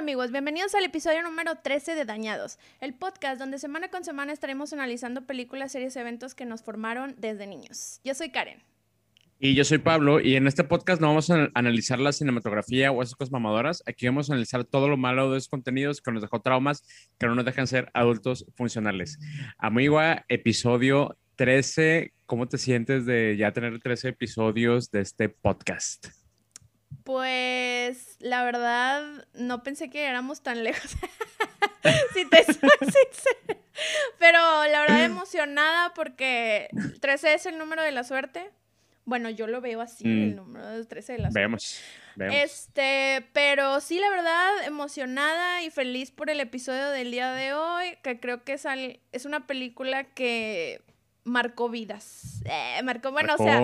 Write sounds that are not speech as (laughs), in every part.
amigos, bienvenidos al episodio número 13 de Dañados, el podcast donde semana con semana estaremos analizando películas, series, eventos que nos formaron desde niños. Yo soy Karen. Y yo soy Pablo, y en este podcast no vamos a analizar la cinematografía o esas cosas mamadoras, aquí vamos a analizar todo lo malo de esos contenidos que nos dejó traumas, que no nos dejan ser adultos funcionales. Amiga, episodio 13, ¿cómo te sientes de ya tener 13 episodios de este podcast? Pues la verdad, no pensé que éramos tan lejos. (laughs) si te soy (laughs) sincera. Pero la verdad, emocionada porque 13 es el número de la suerte. Bueno, yo lo veo así, el mm. número 13 de la suerte. Vemos, vemos. Este, pero sí, la verdad, emocionada y feliz por el episodio del día de hoy, que creo que es, es una película que marcó vidas. Eh, marcó, bueno, o sea,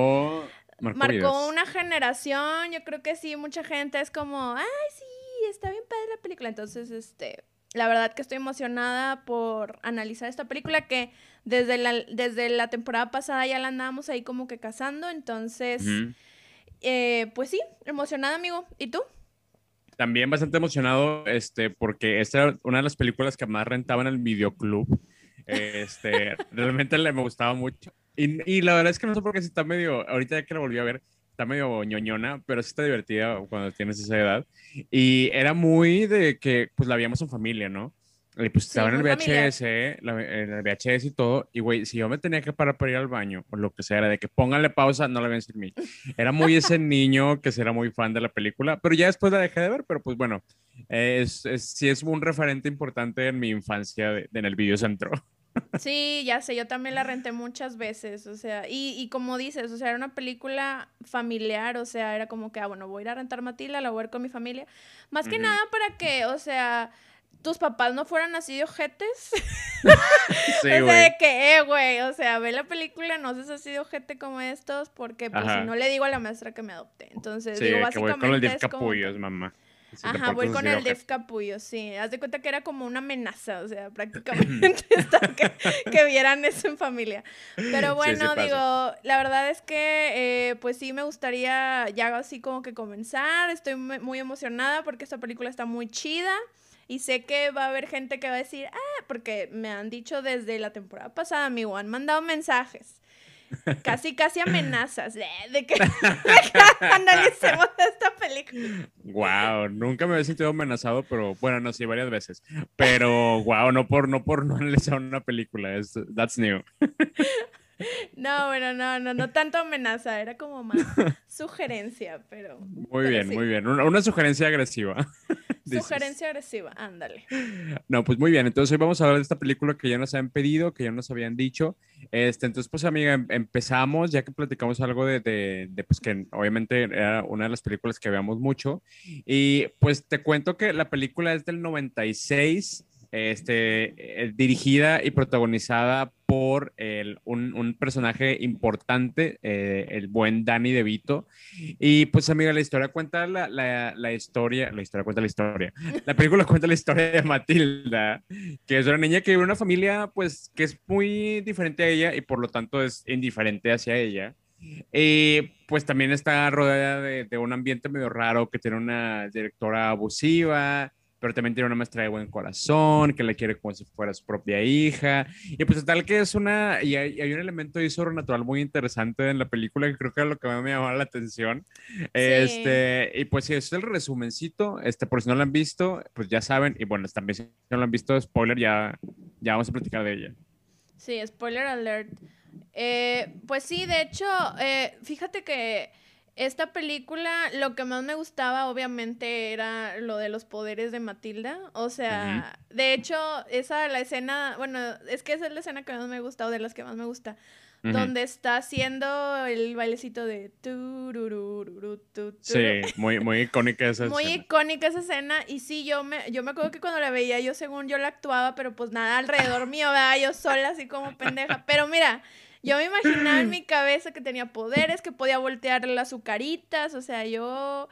marcó, una generación. Yo creo que sí, mucha gente es como, ay, sí, está bien padre la película. Entonces, este, la verdad que estoy emocionada por analizar esta película que desde la, desde la temporada pasada ya la andábamos ahí como que cazando. Entonces, eh, pues sí, emocionada, amigo. ¿Y tú? También bastante emocionado, este, porque esta era una de las películas que más rentaba en el videoclub. Este, (laughs) realmente le me gustaba mucho. Y, y, la verdad es que no sé por qué si está medio, ahorita ya que la volví a ver, está medio ñoñona, pero sí está divertida cuando tienes esa edad. Y era muy de que, pues la veíamos en familia, ¿no? Y pues estaba en el VHS, en el VHS y todo. Y güey, si yo me tenía que parar para ir al baño o lo que sea, era de que pónganle pausa, no la ven sin mí. Era muy ese (laughs) niño que era muy fan de la película, pero ya después la dejé de ver, pero pues bueno, es, es, sí es un referente importante en mi infancia en el videocentro. Sí, ya sé, yo también la renté muchas veces, o sea, y, y, como dices, o sea, era una película familiar, o sea, era como que, ah, bueno, voy a ir a rentar Matilda, la voy a ver con mi familia, más que nada para que, o sea, tus papás no fueran así de ojetes. (laughs) sí, (laughs) o sea, de que, eh, güey, o sea, ve la película, no seas así de ojete como estos, porque pues si no le digo a la maestra que me adopte. Entonces, sí, digo, básicamente. Que voy con el capullos, mamá. Ajá, voy con el Def Capullo, sí. Haz de cuenta que era como una amenaza, o sea, (laughs) prácticamente (laughs) que, vieran eso en familia. Pero bueno, digo, la verdad es que, eh, pues sí, me gustaría ya así como que comenzar. Estoy muy emocionada porque esta película está muy chida. Y sé que va a haber gente que va a decir, ah, porque me han dicho desde la temporada pasada, amigo, han mandado mensajes casi, casi amenazas (laughs) (laughs) de, que, analicemos esta película. Wow, nunca me había sentido amenazado, pero bueno, no, sí, varias veces. Pero wow, no por no por no analizar una película, es, that's new. No, bueno, no, no, no tanto amenaza, era como más (laughs) sugerencia, pero. Muy bien, muy bien. Una, sugerencia agresiva. Sugerencia agresiva, ándale. No, pues muy bien. Entonces hoy vamos a hablar de esta película que ya nos habían pedido, que ya nos habían dicho. Este, entonces, pues amiga, em, empezamos, ya que platicamos algo de, de, de, pues que obviamente era una de las películas que veíamos mucho. Y pues te cuento que la película es del 96 este, eh, dirigida y protagonizada por el, un, un, personaje importante, eh, el buen Danny DeVito. Y pues, amiga, la historia cuenta la, la, la, historia, la historia cuenta la historia. La película (laughs) cuenta la historia de Matilda, que es una niña que vive en una familia, pues, que es muy diferente a ella y por lo tanto es indiferente hacia ella. Y pues también está rodeada de, de un ambiente medio raro, que tiene una directora abusiva, pero también tiene una maestra de buen corazón, que le quiere como si fuera su propia hija. Y pues tal que es una, y hay, hay un elemento ahí sobrenatural muy interesante en la película que creo que es lo que más me llamó la atención. Este, y pues sí, es el resumencito, este, por si no lo han visto, pues ya saben, y bueno, también si no lo han visto, spoiler, ya, ya vamos a platicar de ella. Sí, spoiler alert. Eh, pues sí, de hecho, eh, fíjate que esta película, lo que más me gustaba, obviamente, era lo de los poderes de Matilda. O sea, de hecho, esa la escena, bueno, es que esa es la escena que más me gusta, o de las que más me gusta. Donde está haciendo el bailecito de Sí, muy, muy icónica esa muy escena. Muy icónica esa escena. Y sí, yo me, yo me acuerdo que cuando la veía, yo según yo la actuaba, pero pues nada alrededor mío, ¿verdad? Yo sola, así como pendeja. Pero mira, yo me imaginaba en (clears throat) mi cabeza que tenía poderes, que podía voltear las azucaritas, o sea, yo...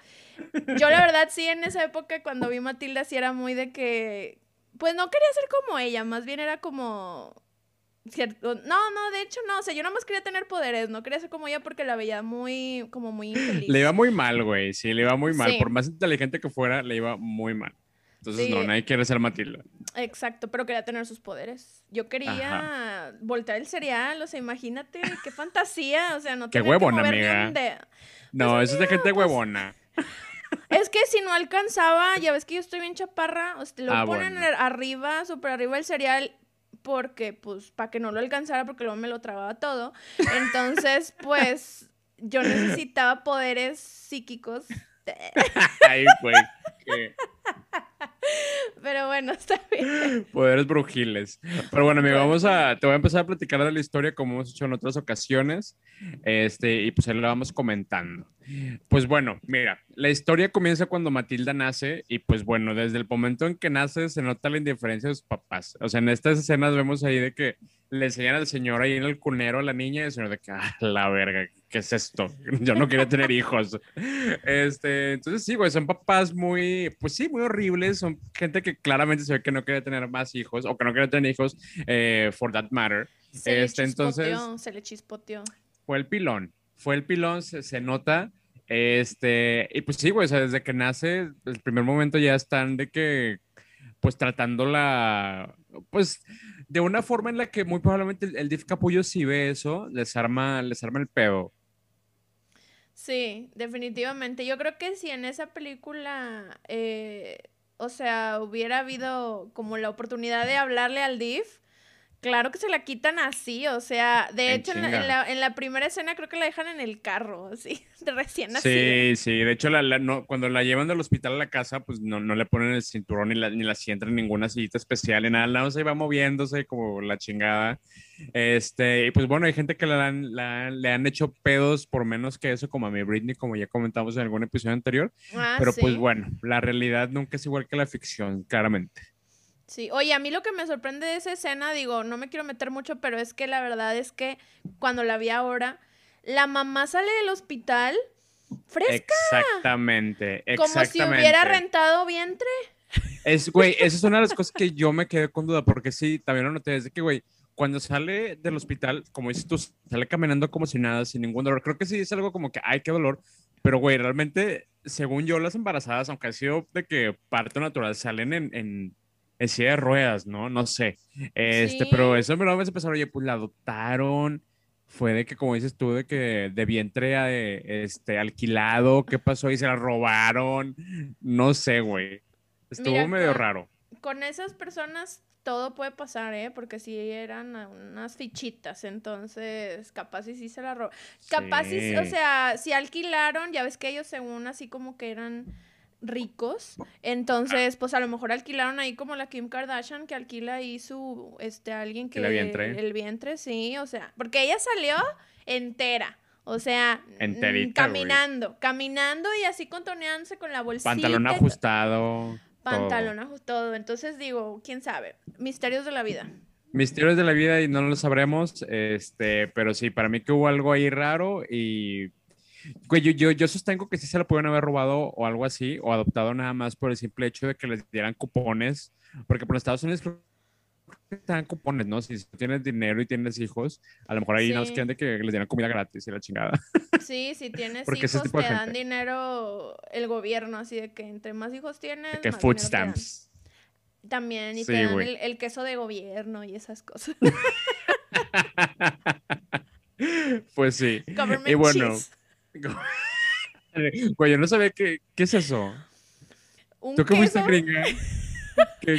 Yo la verdad sí, en esa época cuando vi Matilda sí era muy de que... Pues no quería ser como ella, más bien era como... Cierto. No, no, de hecho no, o sea, yo nada más quería tener poderes, no quería ser como ella porque la veía muy, como muy infeliz. Le iba muy mal, güey, sí, le iba muy mal, por más inteligente que fuera, le iba muy mal. Entonces, Sí. no, nadie quiere ser Matilda. Exacto, pero quería tener sus poderes. Yo quería voltear el cereal, o sea, imagínate, qué fantasía, o sea, no Qué que huevona, ni amiga. No, eso es de gente huevona. (laughs) Es que si no alcanzaba, ya ves que yo estoy bien chaparra, o sea, lo Ah, ponen bueno. arriba, súper arriba el cereal, porque, pues, para que no lo alcanzara, porque luego me lo trababa todo. Entonces, (laughs) pues, yo necesitaba poderes psíquicos. (laughs) Ay, qué Pero bueno, (laughs) está bien. Poderes brujiles. Pero bueno, amigo, vamos a, te voy a empezar a platicar de la historia como hemos hecho en otras ocasiones. Este, y pues ahí la vamos comentando. Pues bueno, mira, la historia comienza cuando Matilda nace y pues bueno, desde el momento en que nace se nota la indiferencia de sus papás. O sea, en estas escenas vemos ahí de que le enseñan al señor ahí en el cunero a la niña y el señor de que, ah, la verga, ¿qué es esto? (laughs) Yo no quería tener hijos. Este, entonces sí, güey, son papás muy, pues sí, muy horribles, son gente que claramente se ve que no quiere tener más hijos o que no quiere tener hijos, eh, for that matter. Se Este, le entonces- se le chispoteó. Fue el pilón, fue el pilón, se, se nota. Este, y pues sí, güey, o sea, desde que nace, el primer momento ya están de que, pues tratándola, pues de una forma en la que muy probablemente el, el Dif Capullo si ve eso, les arma, les arma el pedo. Sí, definitivamente. Yo creo que si en esa película, eh, o sea, hubiera habido como la oportunidad de hablarle al DIF, claro que se la quitan así, o sea, de En hecho en la, en la- en la primera escena creo que la dejan en el carro, así, (laughs) de recién nacida. Sí, sí, de hecho la, la- no, cuando la llevan del hospital a la casa, pues no, no le ponen el cinturón ni la, ni la sientan en ninguna sillita especial, ni nada, nada más ahí va moviéndose como la chingada. Este, y pues bueno, hay gente que le han, la- le han hecho pedos por menos que eso, como a mi Britney, como ya comentamos en algún episodio anterior, Ah, pero pues bueno, la realidad nunca es igual que la ficción, claramente. Sí, oye, a mí lo que me sorprende de esa escena, digo, no me quiero meter mucho, pero es que la verdad es que cuando la vi ahora, la mamá sale del hospital fresca, Exactamente, como si exactamente. hubiera rentado vientre. Es, güey, esa es una de las cosas que yo me quedé con duda, porque sí, también lo noté, desde que, güey, cuando sale del hospital, como dices tú, sale caminando como si nada, sin ningún dolor. Creo que sí es algo como que, ay, qué dolor, pero, güey, realmente, según yo, las embarazadas, aunque ha sido de que parto natural, salen en, en, en silla de ruedas, ¿no? No sé. Este, Sí. pero eso me lo vez empezar, oye, pues la adoptaron. Fue de que, como dices tú, de que de vientre eh, este, alquilado, ¿qué pasó? Y se la robaron. No sé, güey. Estuvo Mira, medio con- raro. Con esas personas todo puede pasar, ¿eh? Porque sí eran a- unas fichitas, entonces capaz y sí se la robaron. Capaz y, o Sí. sea, si alquilaron, ya ves que ellos según así como que eran ricos, entonces pues a lo mejor alquilaron ahí como la Kim Kardashian que alquila ahí su, este, alguien que... la vientre. El vientre, sí, o sea, porque ella salió entera. O sea, Enterita, caminando, caminando y así contoneándose con la bolsita. Pantalón ajustado. Pantalón ajustado. Entonces digo, quién sabe. Misterios de la vida. Misterios de la vida y no lo sabremos. Este, pero sí, para mí que hubo algo ahí raro y. Güey, yo, yo, yo sostengo que sí se lo pueden haber robado o algo así, o adoptado nada más por el simple hecho de que les dieran cupones, porque por Estados Unidos dan cupones, ¿no? Si tienes dinero y tienes hijos, a lo mejor ahí no Sí. quieren de que les dieran comida gratis y la chingada. Sí, si tienes Porque hijos, te dan gente. dinero el gobierno, así de que entre más hijos tienes, De que más food stamps. También, y Sí, te dan el, el queso de gobierno y esas cosas. (laughs) pues sí. Government Y bueno, cheese. (laughs) güey, yo no sabía qué, qué es eso. Un ¿Tú que fuiste gringa? que,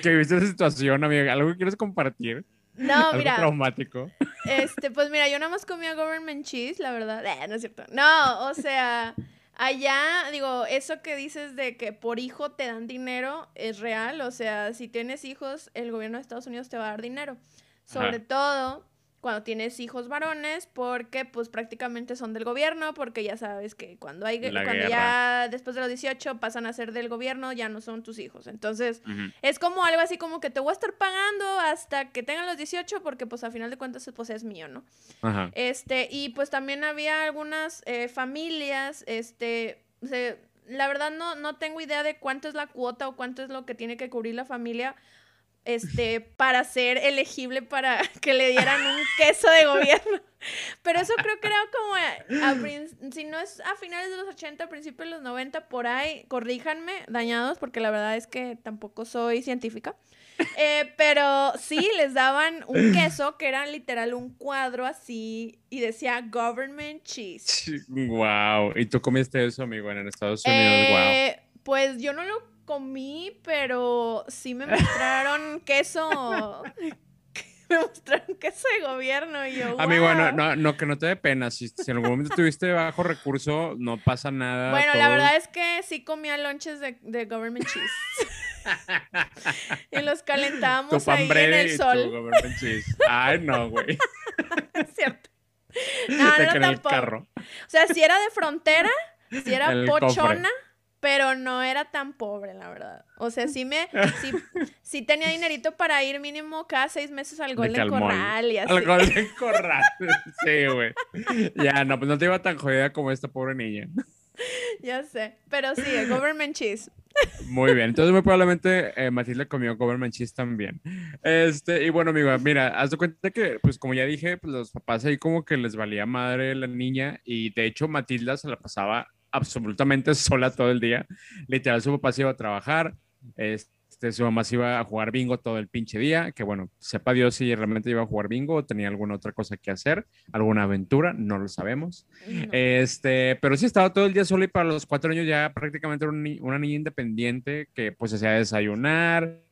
que viste esa situación, amiga. ¿Algo que quieres compartir? No, ¿Algo mira, traumático? Este, pues mira, yo nada más comía government cheese, la verdad. Eh, no es cierto. No, o sea, allá, digo, eso que dices de que por hijo te dan dinero es real. O sea, si tienes hijos, el gobierno de Estados Unidos te va a dar dinero. Sobre Ajá. todo cuando tienes hijos varones, porque pues prácticamente son del gobierno, porque ya sabes que cuando hay La cuando guerra. ya después de los 18 pasan a ser del gobierno, ya no son tus hijos. Entonces, es como algo así como que te voy a estar pagando hasta que tengan los 18 porque pues a final de cuentas pues es mío, ¿no? Ajá. Este, y pues también había algunas eh, familias, este, se- la verdad no, no tengo idea de cuánto es la cuota o cuánto es lo que tiene que cubrir la familia. Este, para ser elegible para (laughs) que le dieran un queso de gobierno. (laughs) Pero eso creo que era como, si no es a finales de los 80, principios de los 90, por ahí, corríjanme, dañados, porque la verdad es que tampoco soy científica. (laughs) Eh, pero sí, les daban un queso que era literal un cuadro así y decía government cheese. Wow. ¿Y tú comiste eso, amigo, en Estados Unidos? wow. Eh, pues yo no lo comí, pero sí me (laughs) mostraron queso. (laughs) me mostraron queso de gobierno y yo. Amigo, no, no, que no te dé pena. Si, en algún momento tuviste bajo recurso, no pasa nada. Bueno, la verdad es que sí comía lonches de, de government cheese. (laughs) y los calentábamos ahí en el sol. Ay, no, güey. es cierto. No, no era tampoco. O sea, si era de frontera, si era pochona, pero no era tan pobre, la verdad. O sea, sí me, sí, (laughs) sí tenía dinerito para ir mínimo cada seis meses al gol de, corral y así. Al gol de (laughs) corral, sí, güey. Ya, no, pues no te iba tan jodida como esta pobre niña. Ya sé, pero sí, el government cheese. Muy bien, entonces muy probablemente eh, Matilda comió government cheese también. Este, y bueno, amigo, mira, haz de cuenta que, pues como ya dije, pues los papás ahí como que les valía madre la niña y de hecho Matilda se la pasaba absolutamente (laughs) sola todo el día. Literal, su papá se iba a trabajar, este, su mamá se iba a jugar bingo todo el pinche día, que bueno, sepa Dios si realmente iba a jugar bingo o tenía alguna otra cosa que hacer, alguna aventura, no lo sabemos. Este, pero sí estaba todo el día sola y para los cuatro años ya prácticamente era una niña independiente que pues hacía desayunar,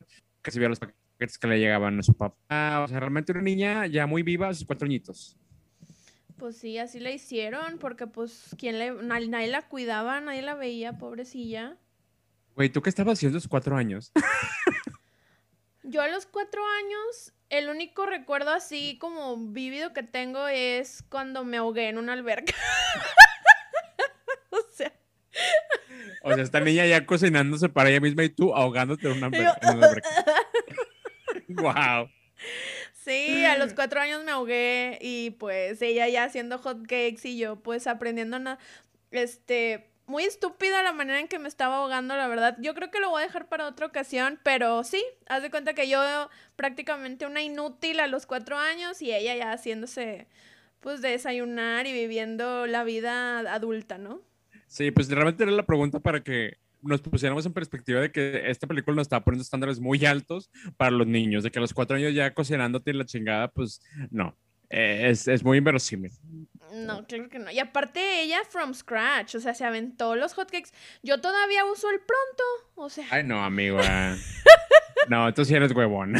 que veía los paquetes que le llegaban a su papá, o sea, realmente una niña ya muy viva a sus cuatro añitos. Pues sí, así la hicieron, porque pues ¿quién le, nadie la cuidaba, nadie la veía, pobrecilla. Güey, ¿tú qué estabas haciendo a los cuatro años? (laughs) Yo a los cuatro años, el único recuerdo así como vívido que tengo es cuando me ahogué en una alberca. (laughs) o sea. O sea, esta niña ya cocinándose para ella misma y tú ahogándote en una alberca. wow. (laughs) Sí, a los cuatro años me ahogué y pues ella ya haciendo hot cakes y yo pues aprendiendo nada. Este, muy estúpida la manera en que me estaba ahogando, la verdad. Yo creo que lo voy a dejar para otra ocasión, pero sí, haz de cuenta que yo prácticamente una inútil a los cuatro años y ella ya haciéndose pues desayunar y viviendo la vida adulta, ¿no? Sí, pues realmente era la pregunta para que nos pusiéramos en perspectiva de que esta película nos está poniendo estándares muy altos para los niños, de que a los cuatro años ya cocinándote la chingada, pues no, eh, es, es, muy inverosímil. No, creo que no. Y aparte ella from scratch, o sea, se aventó los hotcakes. Yo todavía uso el pronto, o sea. Ay, no, amigo. (laughs) no, entonces sí eres huevón.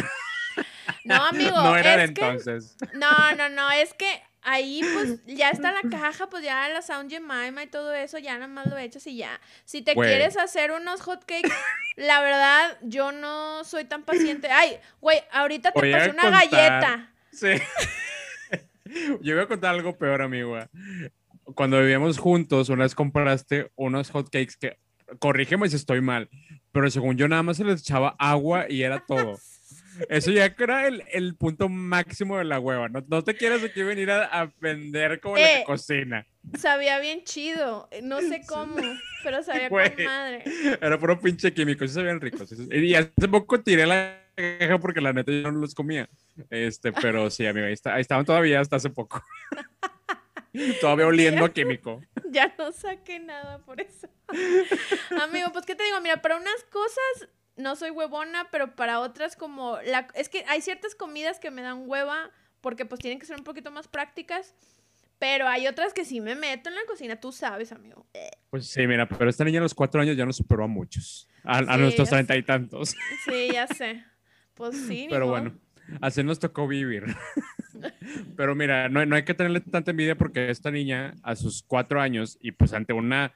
No, amigo. No era de entonces. No, no, no, es que ahí pues ya está la (laughs) caja, pues ya la Sound Jemima y todo eso, ya nada más lo echas y ya. Si te quieres hacer unos hotcakes, la verdad, yo no soy tan paciente. Ay, güey, ahorita te pasé una galleta. Sí. (laughs) yo voy a contar algo peor, amigo. Cuando vivíamos juntos, una vez compraste unos hotcakes que, corrígeme si estoy mal, pero según yo nada más se les echaba agua y era todo. (laughs) Eso ya era el, el, punto máximo de la hueva. No, no te quieres aquí venir a, a vender como la eh, cocina. Sabía bien chido. No sé cómo, pero sabía con madre. Era puro pinche químico. Sí sabían ricos. Y hace poco tiré la caja porque la neta yo no los comía. Este, pero sí, amigo, ahí, ahí estaban todavía hasta hace poco. (laughs) Todavía oliendo a químico. (laughs) Ya no saqué nada por eso. Amigo, pues qué te digo, mira, para unas cosas no soy huevona, pero para otras como la es que hay ciertas comidas que me dan hueva porque pues tienen que ser un poquito más prácticas. Pero hay otras que sí me meto en la cocina, tú sabes, amigo. Pues sí, mira, pero esta niña a los cuatro años ya nos superó a muchos. A, nuestros treinta y tantos. Sí, ya sé. Pues sí. Pero bueno, así nos tocó vivir. (laughs) pero mira, no, no hay que tenerle tanta envidia porque esta niña a sus cuatro años y pues ante una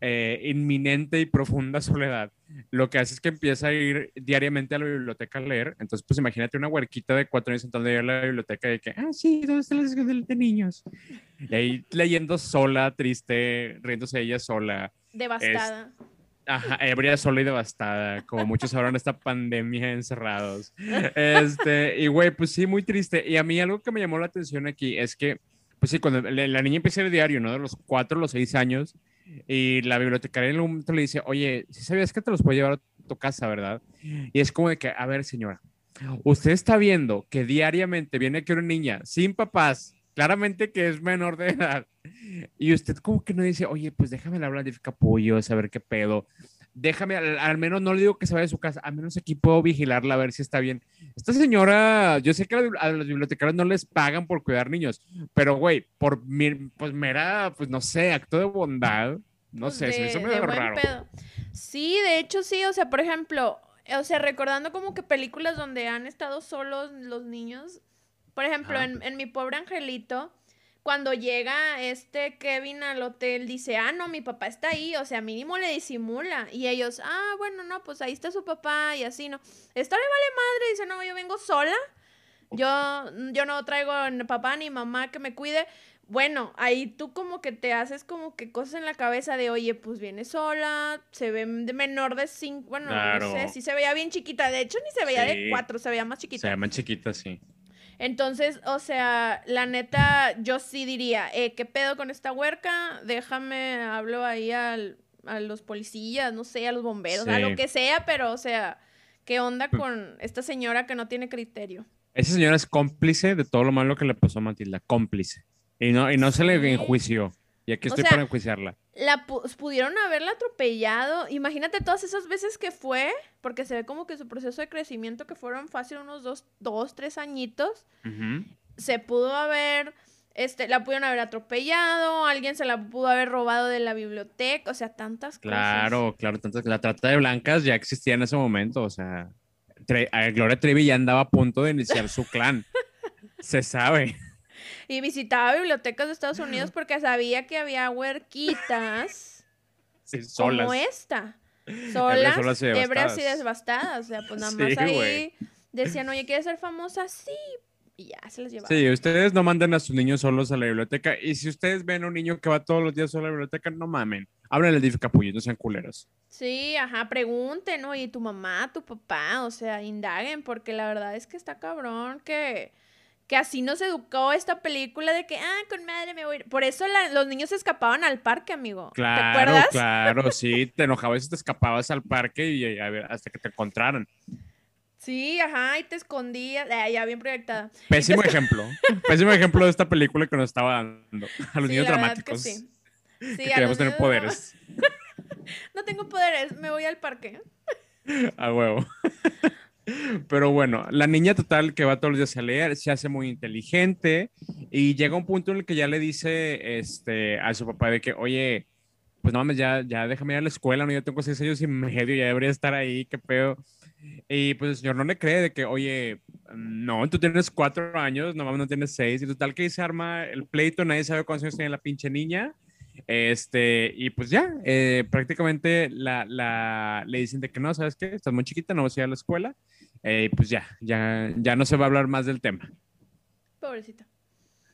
eh, inminente y profunda soledad, lo que hace es que empieza a ir diariamente a la biblioteca a leer. Entonces, pues imagínate una huerquita de cuatro años sentando a la biblioteca de que, ah, sí, ¿dónde están las de niños? Y ahí leyendo sola, triste, riéndose ella sola. Devastada. ajá, ebria, sola y devastada, como muchos ahora en esta pandemia encerrados. Este, y güey, pues sí, muy triste. Y a mí algo que me llamó la atención aquí es que, pues sí, cuando la, niña empieza el diario, ¿no? De los cuatro, los seis años, y la bibliotecaria en un momento le dice, oye, si sabías que te los puedo llevar a tu casa, ¿verdad? Y es como de que, a ver, señora, usted está viendo que diariamente viene aquí una niña sin papás, claramente que es menor de edad, y usted como que no dice, oye, pues déjame hablar de capullo, saber qué pedo. Déjame, al, menos no le digo que se vaya de su casa, al menos aquí puedo vigilarla a ver si está bien. Esta señora, yo sé que a los bibliotecarios no les pagan por cuidar niños, pero güey, por pues mera, pues no sé, acto de bondad, no sé, se me hizo medio raro. Sí, de hecho sí, o sea, por ejemplo, o sea, recordando como que películas donde han estado solos los niños, por ejemplo, en, en Mi Pobre Angelito, cuando llega este Kevin al hotel, dice, ah, no, mi papá está ahí, o sea, mínimo le disimula. Y ellos, ah, bueno, no, pues ahí está su papá y así, ¿no? Esta le vale madre, dice, no, yo vengo sola, yo, yo no traigo papá ni mamá que me cuide. Bueno, ahí tú como que te haces como que cosas en la cabeza de, oye, pues viene sola, se ve de menor de cinco, bueno, no sé, sí se veía bien chiquita, de hecho ni se veía de cuatro, se veía más chiquita. Se veía más chiquita, sí. Entonces, o sea, la neta, yo sí diría, eh, ¿qué pedo con esta huerca? Déjame, hablo ahí al, a los policías, no sé, a los bomberos, a lo que sea, pero, o sea, ¿qué onda con esta señora que no tiene criterio? Esa señora es cómplice de todo lo malo que le pasó a Matilda, cómplice. Y no, y no se le enjuició. Y aquí estoy para enjuiciarla. La pudieron haberla atropellado. Imagínate todas esas veces que fue, porque se ve como que su proceso de crecimiento, que fueron fácil unos dos, dos tres añitos, se pudo haber, este, la pudieron haber atropellado, alguien se la pudo haber robado de la biblioteca, o sea, tantas cosas. Claro, claro, tantas. La trata de blancas ya existía en ese momento, o sea, Gloria Trevi ya andaba a punto de iniciar su clan. (laughs) se sabe y visitaba bibliotecas de Estados Unidos porque sabía que había huerquitas (laughs) como esta. (laughs) Solas, hebreas y devastadas. O sea, pues nada (laughs) más ahí decían, oye, ¿quieres ser famosa? Sí. Y ya se las llevaban. Sí, ustedes no manden a sus niños solos a la biblioteca. Y si ustedes ven a un niño que va todos los días solo a la biblioteca, no mamen. Háblenle de capullo, no sean culeros. Sí, ajá, pregunten, ¿no? Y tu mamá, tu papá, o sea, indaguen, porque la verdad es que está cabrón que que así nos educó esta película de que, ah, con madre me voy. Por eso los niños se escapaban al parque, amigo. Claro, ¿Te acuerdas? claro, (laughs) sí, te enojabas y te escapabas al parque y a ver, hasta que te encontraran. Sí, ajá, y te escondías, ah, ya bien proyectada. Pésimo ejemplo, (laughs) pésimo ejemplo de esta película que nos estaba dando a los niños dramáticos. Que sí. sí que queríamos tener poderes. (laughs) no tengo poderes, me voy al parque. A huevo. Pero bueno, la niña total que va todos los días a leer se hace muy inteligente y llega un punto en el que ya le dice este, a su papá de que, oye, pues no mames, ya, ya déjame ir a la escuela, no, yo tengo seis años y medio, ya debería estar ahí, qué pedo. Y pues el señor no le cree de que, oye, no, tú tienes cuatro años, no mames, no tienes seis. Y total que se arma el pleito, nadie sabe cuántos años tiene la pinche niña. Este, y pues ya, eh, prácticamente la, la, le dicen de que no, ¿sabes qué? Estás muy chiquita, no vas a ir a la escuela. Eh, pues ya, ya, ya no se va a hablar más del tema. Pobrecita.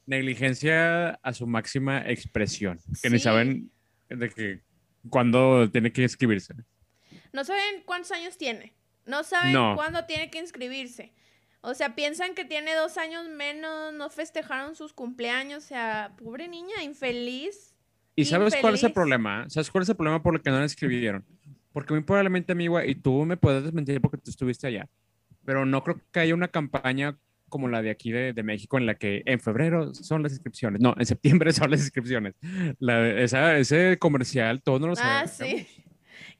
Negligencia a su máxima expresión, que ni saben de que cuándo tiene que inscribirse. No saben cuántos años tiene, no saben cuándo tiene que inscribirse. O sea, piensan que tiene dos años menos, no festejaron sus cumpleaños, o sea, pobre niña, infeliz ¿Y sabes cuál es el problema? ¿Sabes cuál es el problema por el que no la escribieron? Porque muy probablemente, amigo, y tú me puedes desmentir porque tú estuviste allá, pero no creo que haya una campaña como la de aquí de, México en la que en febrero son las inscripciones. No, en septiembre (laughs) son las inscripciones. ese comercial, todos no lo. Ah, sí.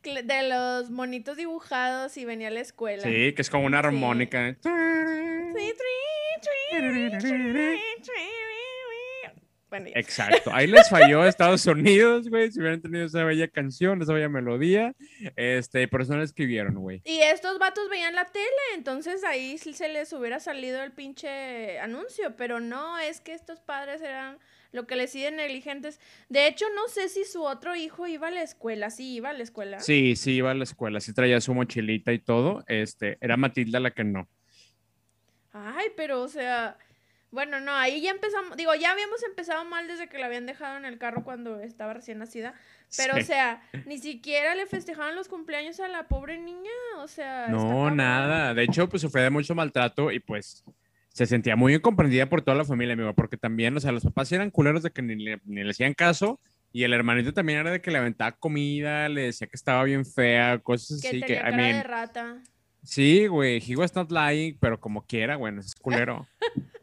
De los monitos dibujados y venía a la escuela. Sí, que es como una armónica. Sí. Exacto. Ahí les falló a (laughs) Estados Unidos, güey. Si hubieran tenido esa bella canción, esa bella melodía, este, por eso no la escribieron, güey. Y estos vatos veían la tele, entonces ahí sí se les hubiera salido el pinche anuncio, pero no, es que estos padres eran lo que les siguen negligentes. De hecho, no sé si su otro hijo iba a la escuela. Sí, iba a la escuela. Sí, sí, iba a la escuela. Sí traía su mochilita y todo. Este, era Matilda la que no. Ay, pero, o sea, bueno, no, ahí ya empezamos, digo, ya habíamos empezado mal desde que la habían dejado en el carro cuando estaba recién nacida, pero o sea, ni siquiera le festejaban los cumpleaños a la pobre niña, o sea... No, nada, de hecho, pues sufría de mucho maltrato y pues se sentía muy incomprendida por toda la familia, amigo, porque también, o sea, los papás eran culeros de que ni, le hacían caso y el hermanito también era de que le aventaba comida, le decía que estaba bien fea, cosas así que... a mí, de rata. Sí, güey, he was not lying, pero como quiera, bueno, es culero. (laughs)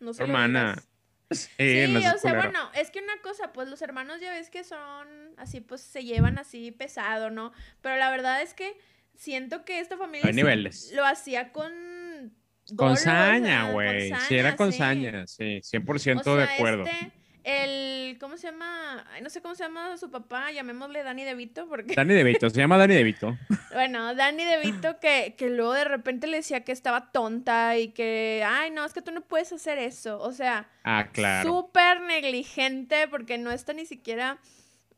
No lo Hermana. digas. Sí, no o sea, culero. bueno, es que una cosa, pues los hermanos ya ves que son así, pues se llevan así pesado, ¿no? Pero la verdad es que siento que esta familia Hay niveles. lo hacía con Con dolo, o sea, saña, güey. Sí, era con sí. saña, sí, 100% O de acuerdo. este, el, ¿cómo se llama? Ay, no sé cómo se llama su papá, llamémosle Danny DeVito, porque, Danny DeVito, se llama Danny DeVito. (laughs) bueno, Danny DeVito que, que luego de repente le decía que estaba tonta y que, ay, no, es que tú no puedes hacer eso, o sea, Ah, claro. súper negligente porque no está ni siquiera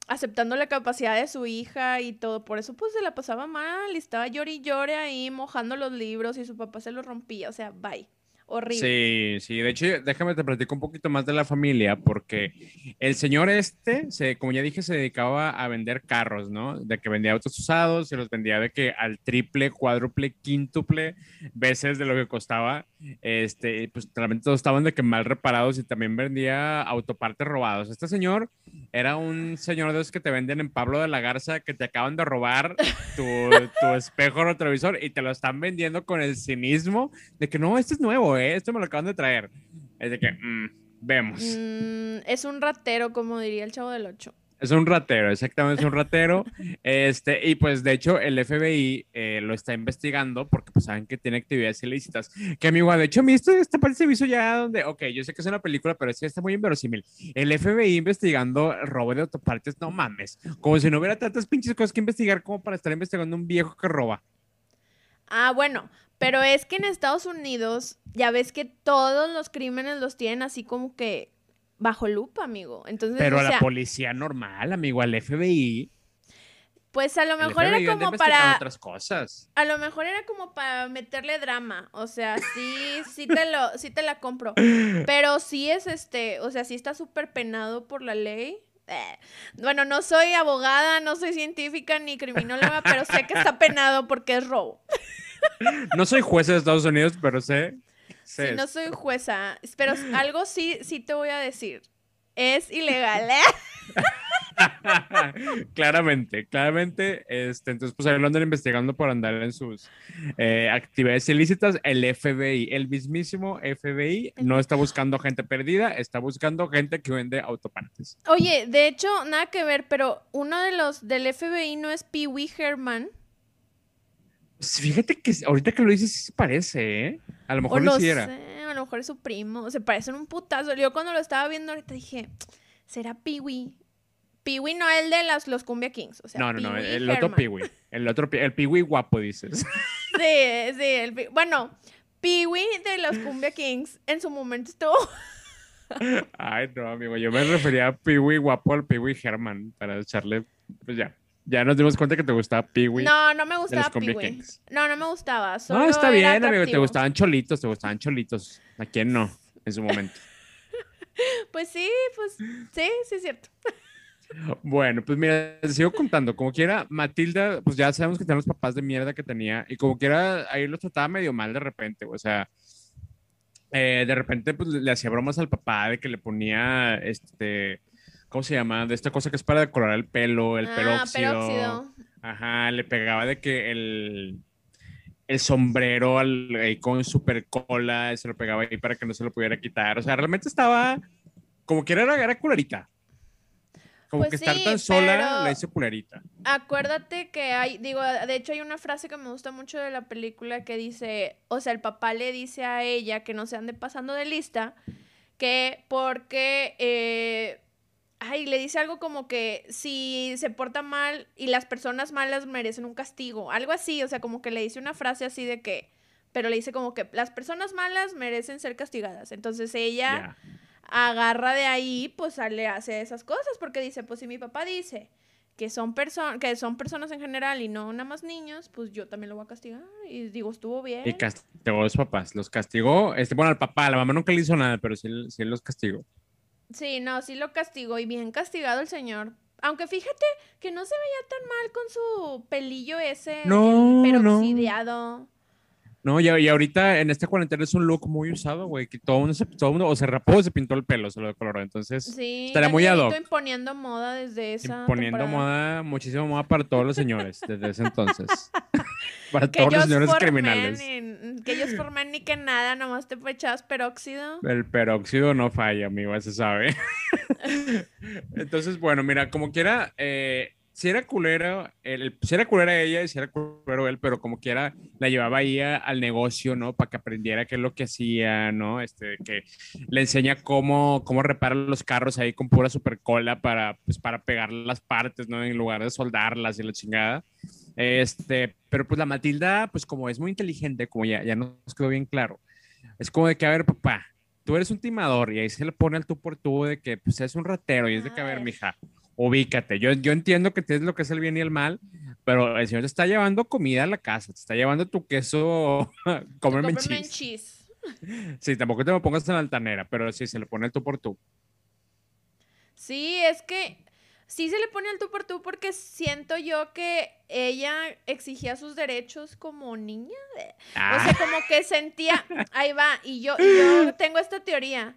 aceptando la capacidad de su hija y todo, por eso pues se la pasaba mal y estaba llore y llore ahí mojando los libros y su papá se los rompía, o sea, bye, horrible. Sí, sí, de hecho, déjame te platico un poquito más de la familia, porque el señor este, se, como ya dije, se dedicaba a vender carros, ¿no? De que vendía autos usados, se los vendía de que al triple, cuádruple, quíntuple veces de lo que costaba, este, pues realmente todos estaban de que mal reparados y también vendía autopartes robados. Este señor era un señor de esos que te venden en Pablo de la Garza, que te acaban de robar tu, tu (laughs) espejo retrovisor y te lo están vendiendo con el cinismo de que no, este es nuevo, ¿eh? Esto me lo acaban de traer. Es de que, mm, vemos. Mm, es un ratero, como diría el chavo del 8. Es un ratero, exactamente, es un ratero. (laughs) Este, y pues de hecho el FBI eh, lo está investigando porque pues saben que tiene actividades ilícitas. Que amigo, de hecho a mí esto, esta parte se me hizo ya donde, ok, yo sé que es una película, pero sí está muy inverosímil. El FBI investigando robo de autopartes, no mames. Como si no hubiera tantas pinches cosas que investigar como para estar investigando un viejo que roba. Ah, bueno, pero es que en Estados Unidos ya ves que todos los crímenes los tienen así como que bajo lupa, amigo. Entonces, Pero o a la policía normal, amigo, al FBI. pues a lo mejor era como para otras cosas. a lo mejor era como para meterle drama, o sea, sí sí te lo sí te la compro. (laughs) Pero sí es este, o sea, sí está súper penado por la ley. Eh, Bueno, no soy abogada, no soy científica ni criminóloga, pero sé que está penado porque es robo. No soy juez de Estados Unidos, pero sé. sé Sí, no soy jueza, pero algo sí, sí te voy a decir. Es ilegal, ¿eh? (laughs) claramente, claramente. Este, entonces, pues ahí lo andan investigando por andar en sus eh, actividades ilícitas. El FBI, el mismísimo FBI, no está buscando gente perdida, está buscando gente que vende autopartes. Oye, de hecho, nada que ver, pero uno de los del FBI no es Pee Wee Herman. Fíjate que ahorita que lo dices, sí se parece, ¿eh? A lo O mejor no lo sí era. sé, a lo mejor es su primo. Se parecen un putazo. Yo cuando lo estaba viendo ahorita dije, ¿será? Pee Wee no el de las, los Cumbia Kings. O sea, No, no, no, Wee el otro. Piwi. El otro, el Piwi guapo, dices. (laughs) Sí, sí. El, bueno, Wee de los Cumbia Kings en su momento estuvo. (laughs) Ay, no, amigo, yo me refería a Piwi guapo al Piwi Herman para echarle, pues ya. Ya nos dimos cuenta que te gustaba Piwi. No, no me gustaba Pee Cumbia Wee. Kings. No, no me gustaba. No, solo está era bien, amigo. Te atractivo. gustaban cholitos, te gustaban cholitos. ¿A quién no? En su momento. (laughs) Pues sí, pues sí, sí es cierto. (laughs) Bueno, pues mira, te sigo contando. Como quiera, Matilda, pues ya sabemos que tenía los papás de mierda que tenía. Y como quiera, ahí los trataba medio mal de repente. O sea, eh, de repente pues, le hacía bromas al papá de que le ponía este. ¿Cómo se llama? De esta cosa que es para decorar el pelo, el ah, peróxido. peróxido. Ajá, le pegaba de que el, el sombrero al, ahí con super cola, se lo pegaba ahí para que no se lo pudiera quitar. O sea, realmente estaba como que era, era culerita. Como Pues que estar tan sola la hizo culerita. Acuérdate que hay, digo, de hecho hay una frase que me gusta mucho de la película que dice, o sea, el papá le dice a ella que no se ande pasando de lista, que porque, eh, ay, le dice algo como que si se porta mal y las personas malas merecen un castigo, algo así, o sea, como que le dice una frase así de que, pero le dice como que las personas malas merecen ser castigadas. Entonces ella agarra de ahí, pues le hace esas cosas, porque dice, pues si mi papá dice que son, perso- que son personas en general y no nada más niños, pues yo también lo voy a castigar. Y digo, estuvo bien. Y castigó a los papás. Los castigó. Este, bueno, al papá, a la mamá nunca le hizo nada, pero sí, sí los castigó. Sí, no, sí lo castigó y bien castigado el señor. Aunque fíjate que no se veía tan mal con su pelillo ese No, el no. No, y, y ahorita en esta cuarentena es un look muy usado, güey, que todo mundo, se, todo mundo o se rapó o se pintó el pelo, se lo decoloró. Entonces, Sí, estaría muy ad hoc. imponiendo moda desde esa Imponiendo temporada. moda, muchísima moda para todos los señores desde ese entonces. (laughs) para Que todos los señores formen, criminales. y- que ellos formen ni que nada, nomás te echabas peróxido. El peróxido no falla, amigo, se sabe. (laughs) Entonces, bueno, mira, como quiera, eh, si era culera, el, si era culera ella y si era culero él, pero como quiera, la llevaba ahí a- al negocio, ¿no? Para que aprendiera qué es lo que hacía, ¿no? Este, que le enseña cómo, cómo reparar los carros ahí con pura super cola para, pues, para pegar las partes, ¿no? En lugar de soldarlas y la chingada. Este, pero pues la Matilda, pues como es muy inteligente, como ya, ya nos quedó bien claro, es como de que, a ver, papá, tú eres un timador y ahí se le pone al tú por tú de que pues es un ratero y es de que, a ver, mija, ubícate. Yo, yo entiendo que tienes lo que es el bien y el mal, pero el señor te está llevando comida a la casa, te está llevando tu queso, (laughs) comerme cheese. cheese. (laughs) Sí, tampoco te me pongas en la altanera, pero sí, se le pone el tú por tú. Sí, es que sí se le pone al tú por tú porque siento yo que ella exigía sus derechos como niña. O Ah, sea, como que sentía, (laughs) ahí va, y yo, y yo tengo esta teoría.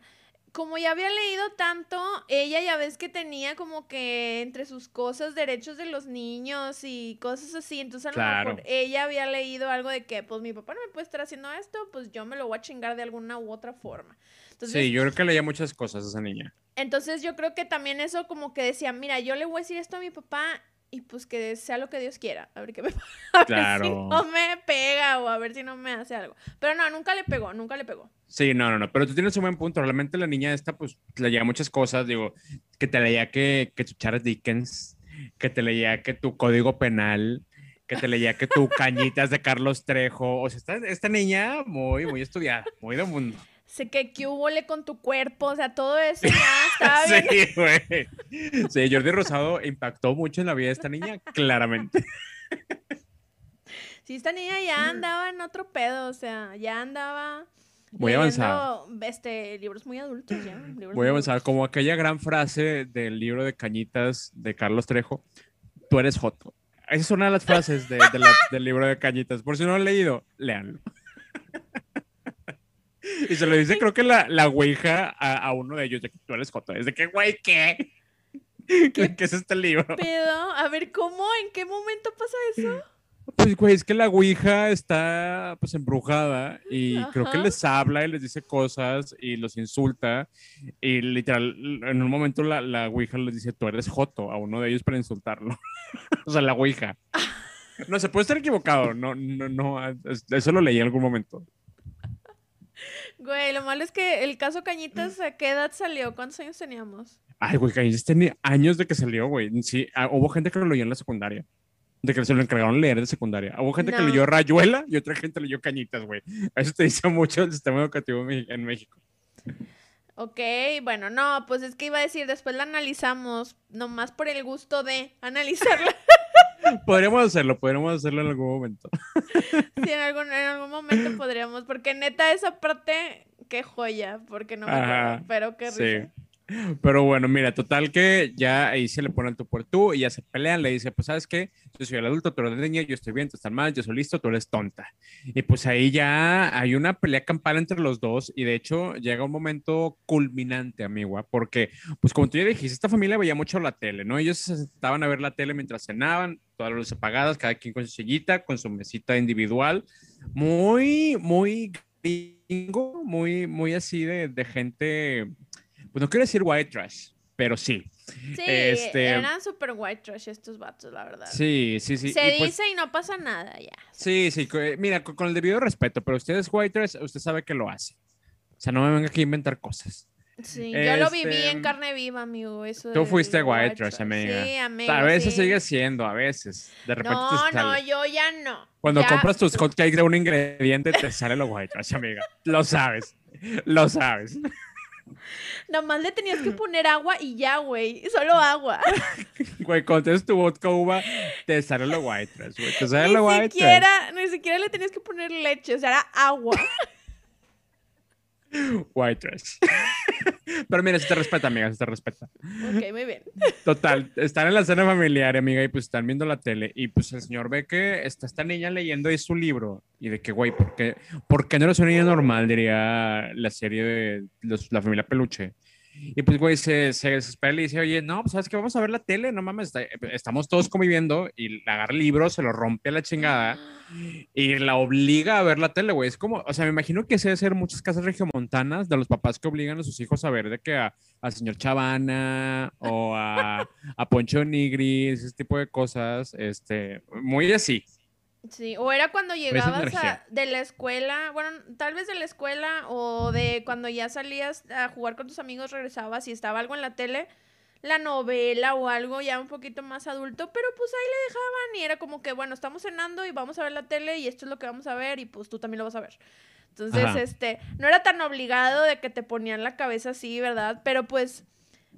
Como ya había leído tanto, ella ya ves que tenía como que entre sus cosas derechos de los niños y cosas así. Entonces a lo mejor ella había leído algo de que, pues mi papá no me puede estar haciendo esto, pues yo me lo voy a chingar de alguna u otra forma. Entonces, sí, yo creo que leía muchas cosas esa niña. entonces yo creo que también eso como que decía, mira, yo le voy a decir esto a mi papá y pues que sea lo que Dios quiera. A ver qué me (laughs) a ver si Claro. no me pega o a ver si no me hace algo. Pero no, nunca le pegó, nunca le pegó. Sí, no, no, no, pero tú tienes un buen punto. Realmente la niña esta, pues, leía muchas cosas, digo, que te leía que, que tu Charles Dickens, que te leía que tu Código Penal, que te leía que tu (laughs) Cañitas de Carlos Trejo. O sea, esta, esta niña muy, muy estudiada, muy de mundo. Sé que qué hubo con tu cuerpo, o sea, todo eso ya (laughs) estaba bien. Sí, (laughs) güey. Sí, Jordi Rosado impactó mucho en la vida de esta niña, (laughs) claramente. Sí, esta niña ya andaba en otro pedo, o sea, ya andaba Muy avanzada. Este, libros muy adultos ya. libros Voy a avanzar, adultos. como aquella gran frase del libro de Cañitas de Carlos Trejo, tú eres Joto. Esa es una de las frases de- de la- del libro de Cañitas. Por si no lo han leído, léanlo. (laughs) Y se lo dice, creo que la, la ouija a, a uno de ellos, de que tú eres Joto. Es de que, güey, ¿qué? (laughs) ¿Qué, es este libro? Pedo, a ver, ¿cómo? ¿En qué momento pasa eso? Pues, güey, es que la ouija está, pues, embrujada y creo que les habla y les dice cosas y los insulta y literal, en un momento la, la ouija les dice, tú eres Joto, a uno de ellos para insultarlo. (laughs) o sea, la ouija. No, se puede estar equivocado, no, no, no, es- eso lo leí en algún momento. Güey, lo malo es que el caso Cañitas, ¿a qué edad salió? ¿Cuántos años teníamos? Ay, güey, Cañitas tiene años de que salió, güey. Sí, ah, hubo gente que lo leyó en la secundaria. De que se lo encargaron leer de secundaria. Hubo gente que No. leyó Rayuela y otra gente leyó Cañitas, güey. Eso te dice mucho el sistema educativo en México. Ok, bueno, no, pues es que iba a decir, después la analizamos, nomás por el gusto de analizarla. (laughs) Podríamos hacerlo, podríamos hacerlo en algún momento. (laughs) si en algún, en algún momento podríamos, porque neta esa parte, qué joya, porque no me acuerdo, pero qué sí. Pero bueno, mira, total que ya ahí se le pone el tú por tú y ya se pelean. Le dice, pues, ¿sabes qué? Yo soy el adulto, tú eres niña, yo estoy bien, tú estás mal, yo soy listo, tú eres tonta. Y pues ahí ya hay una pelea campal entre los dos y de hecho llega un momento culminante, amigua, porque, pues como tú ya dijiste, esta familia veía mucho la tele, ¿no? Ellos se sentaban a ver la tele mientras cenaban, todas las luces apagadas, cada quien con su sillita, con su mesita individual. Muy, muy gringo, muy, muy así de, de gente, pues no quiero decir white trash, pero sí. Sí, Este- eran super white trash estos vatos, la verdad. Sí, sí, sí. Se y pues- dice y no pasa nada ya. Sí, sí, eh, mira, con, con el debido respeto, pero usted es white trash, usted sabe que lo hace. O sea, no me venga aquí a inventar cosas. Sí, yo lo viví Este, en carne viva, amigo. Eso Tú fuiste white white trash, amiga. Sí, amigo. a veces sí. sigue siendo, a veces. De repente No, te sale. no, yo ya no. Cuando Ya- compras tus hotcakes de un ingrediente, te sale lo white trash, amiga. Lo sabes. Lo sabes. Nomás le tenías que (laughs) poner agua y ya, güey. Solo agua. (laughs) Güey, cuando tienes tu vodka uva, te sale lo white trash, güey. Te sale ni lo white trash. siquiera, ni siquiera le tenías que poner leche, o sea, era agua. (laughs) White trash. (laughs) Pero mira, se te respeta, amiga, se te respeta. Ok, muy bien. Total, están en la cena familiar, amiga, y pues están viendo la tele. Y pues el señor ve que está esta niña leyendo ahí su libro. Y de que, güey, ¿por qué, ¿por qué no eres una niña normal? Diría la serie de los- la familia Peluche. Y pues, güey, se, se desespera y le dice, oye, no, pues, ¿sabes qué? Vamos a ver la tele, no mames, estamos todos conviviendo. Y le agarra el libro, se lo rompe a la chingada y la obliga a ver la tele, güey. Es como, o sea, me imagino que se debe ser muchas casas regiomontanas de los papás que obligan a sus hijos a ver de que a, al señor Chavana o a, a Poncho Nigris, ese tipo de cosas, este, muy así. Sí, o era cuando llegabas a- de la escuela, bueno, tal vez de la escuela o de cuando ya salías a jugar con tus amigos, regresabas y estaba algo en la tele, la novela o algo ya un poquito más adulto, pero pues ahí le dejaban y era como que, bueno, estamos cenando y vamos a ver la tele y esto es lo que vamos a ver y pues tú también lo vas a ver. Entonces, Ajá. este, no era tan obligado de que te ponían la cabeza así, ¿verdad? Pero pues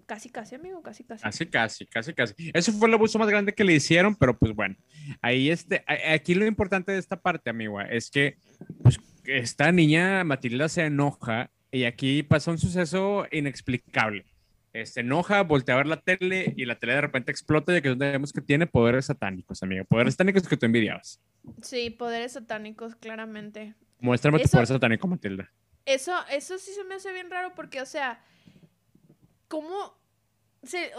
casi, casi, amigo, casi, casi. Casi, casi, casi, casi. Eso fue el abuso más grande que le hicieron, pero pues bueno, ahí este, aquí lo importante de esta parte, amigo, es que pues, esta niña Matilda se enoja y aquí pasa un suceso inexplicable. Se enoja, voltea a ver la tele y la tele de repente explota y que vemos que tiene poderes satánicos, amigo. Poderes satánicos que tú envidiabas. Sí, poderes satánicos, claramente. Muéstrame tu Eso- poder satánico, Matilda. Eso, eso sí se me hace bien raro porque, o sea, ¿cómo se,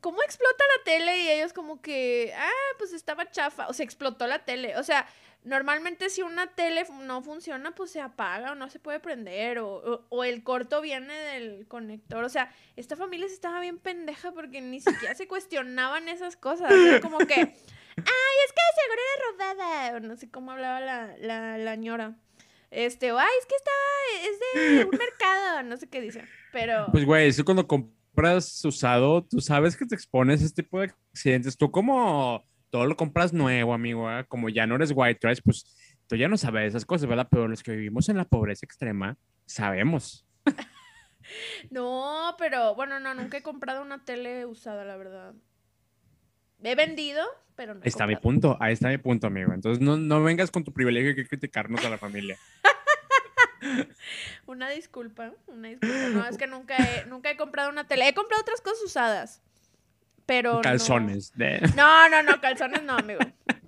cómo explota la tele y ellos como que, ah, pues estaba chafa, o sea, explotó la tele, o sea, normalmente si una tele no funciona, pues se apaga o no se puede prender o, o- el corto viene del conector, o sea, esta familia sí estaba bien pendeja porque ni siquiera se cuestionaban esas cosas, era como que, ay, es que seguro era robada, o no sé cómo hablaba la, la, la ñora. Este, o, ay, es que estaba, es de un mercado, no sé qué dice. Pero, Pues, güey, eso cuando compras usado, tú sabes que te expones a este tipo de accidentes. Tú como todo lo compras nuevo, amigo, ¿eh? como ya no eres white trash, pues tú ya no sabes esas cosas, ¿verdad? Pero los que vivimos en la pobreza extrema, sabemos. (laughs) no, pero, bueno, no, nunca he comprado una tele usada, la verdad. He vendido, pero no he Ahí está mi punto, ahí está mi punto, amigo. Entonces no, no vengas con tu privilegio que criticarnos a la familia. (laughs) (laughs) Una disculpa, una disculpa. No, es que nunca he, nunca he comprado una tele. He comprado otras cosas usadas, pero no. Calzones. de- No, no, no, calzones no, amigo.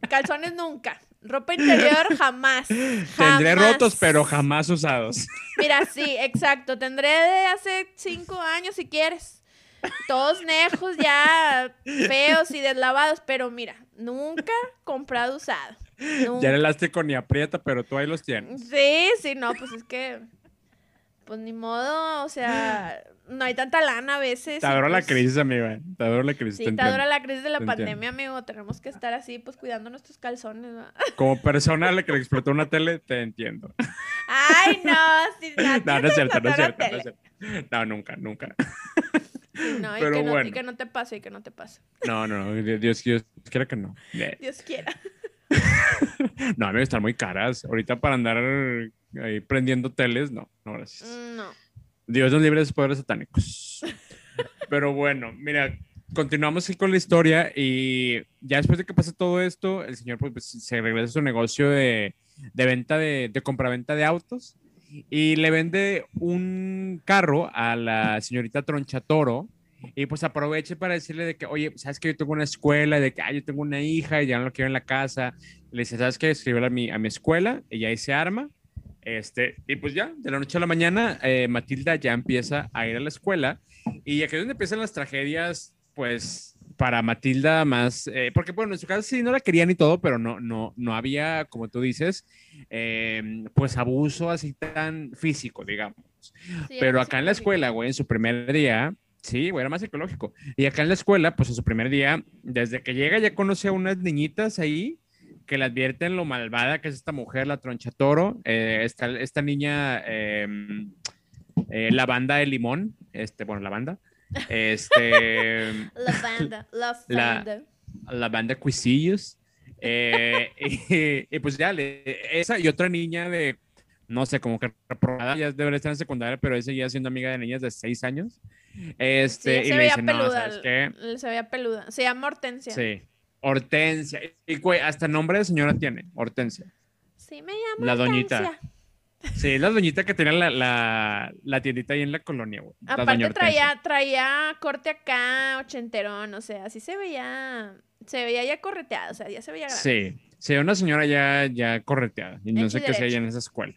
Calzones nunca. Ropa interior jamás. Tendré jamás. rotos, pero jamás usados. (laughs) Mira, sí, exacto. Tendré de hace cinco años si quieres. Todos nejos ya feos y deslavados, pero mira, nunca comprado usado. Ya el elástico ni aprieta, pero tú ahí los tienes. Sí, sí, no, pues es que, pues ni modo, o sea, no hay tanta lana a veces. Te adoro la crisis, amigo. eh. Te adoro la crisis. Sí, te te la crisis de la te pandemia, amigo. Tenemos que estar así, pues cuidando nuestros calzones. ¿va? (laughs) Como persona a la que le explotó una tele, te entiendo. Ay, no, sí, (laughs) no, No, no es cierto, no es cierto, no es cierto. No, nunca, nunca. No, y, Pero que no, y bueno. que no te pase, y que no te pase. No, no, no, Dios, Dios quiera que no. Dios quiera. (laughs) No, a mí están muy caras. Ahorita para andar ahí prendiendo teles, no, no, gracias. Mm, No. Dios nos libre de poderes satánicos. (laughs) Pero bueno, mira, continuamos aquí con la historia y ya después de que pasa todo esto, el señor pues, pues, se regresa a su negocio de, de venta de, de compraventa de autos y le vende un carro a la señorita Tronchatoro y pues aproveche para decirle de que, oye, sabes que yo tengo una escuela, de que, ah, yo tengo una hija y ya no lo quiero en la casa. Le dice, ¿sabes qué? Escríbela a mi, a mi escuela, ella ahí se arma. Este, y pues ya, de la noche a la mañana, eh, Matilda ya empieza a ir a la escuela y aquí es donde empiezan las tragedias, pues, para Matilda más, eh, porque bueno, en su caso sí no la querían y todo, pero no, no, no había, como tú dices, eh, pues abuso así tan físico, digamos. Sí, Pero acá en la escuela, güey, en su primer día, sí, güey, era más psicológico. Y acá en la escuela, pues en su primer día, desde que llega ya conoce a unas niñitas ahí que le advierten lo malvada que es esta mujer, la tronchatoro, eh, esta, esta niña, eh, eh, la banda de limón, este, bueno, la banda, (laughs) este, La banda, (laughs) la banda. la banda Cuisillos, eh, (laughs) y, y pues ya, le- esa y otra niña de, no sé, como que reprobada, ya debería estar en secundaria, pero ella seguía siendo amiga de niñas de seis años, Sí, este, y se le veía dice, no, peluda. ¿sabes qué? Se veía peluda. Se llama Hortensia. Sí, Hortensia, y güey, hasta nombre de señora tiene, Hortensia. Sí, me llamo La doñita. Sí, la doñita que tenía la, la, la tiendita ahí en la colonia, güey. Aparte traía, traía corte acá, ochenterón, o sea, así se veía, se veía ya correteada, o sea, ya se veía grande. Sí, sí, una señora ya, ya correteada. Y no sé qué derecho. en esa escuela.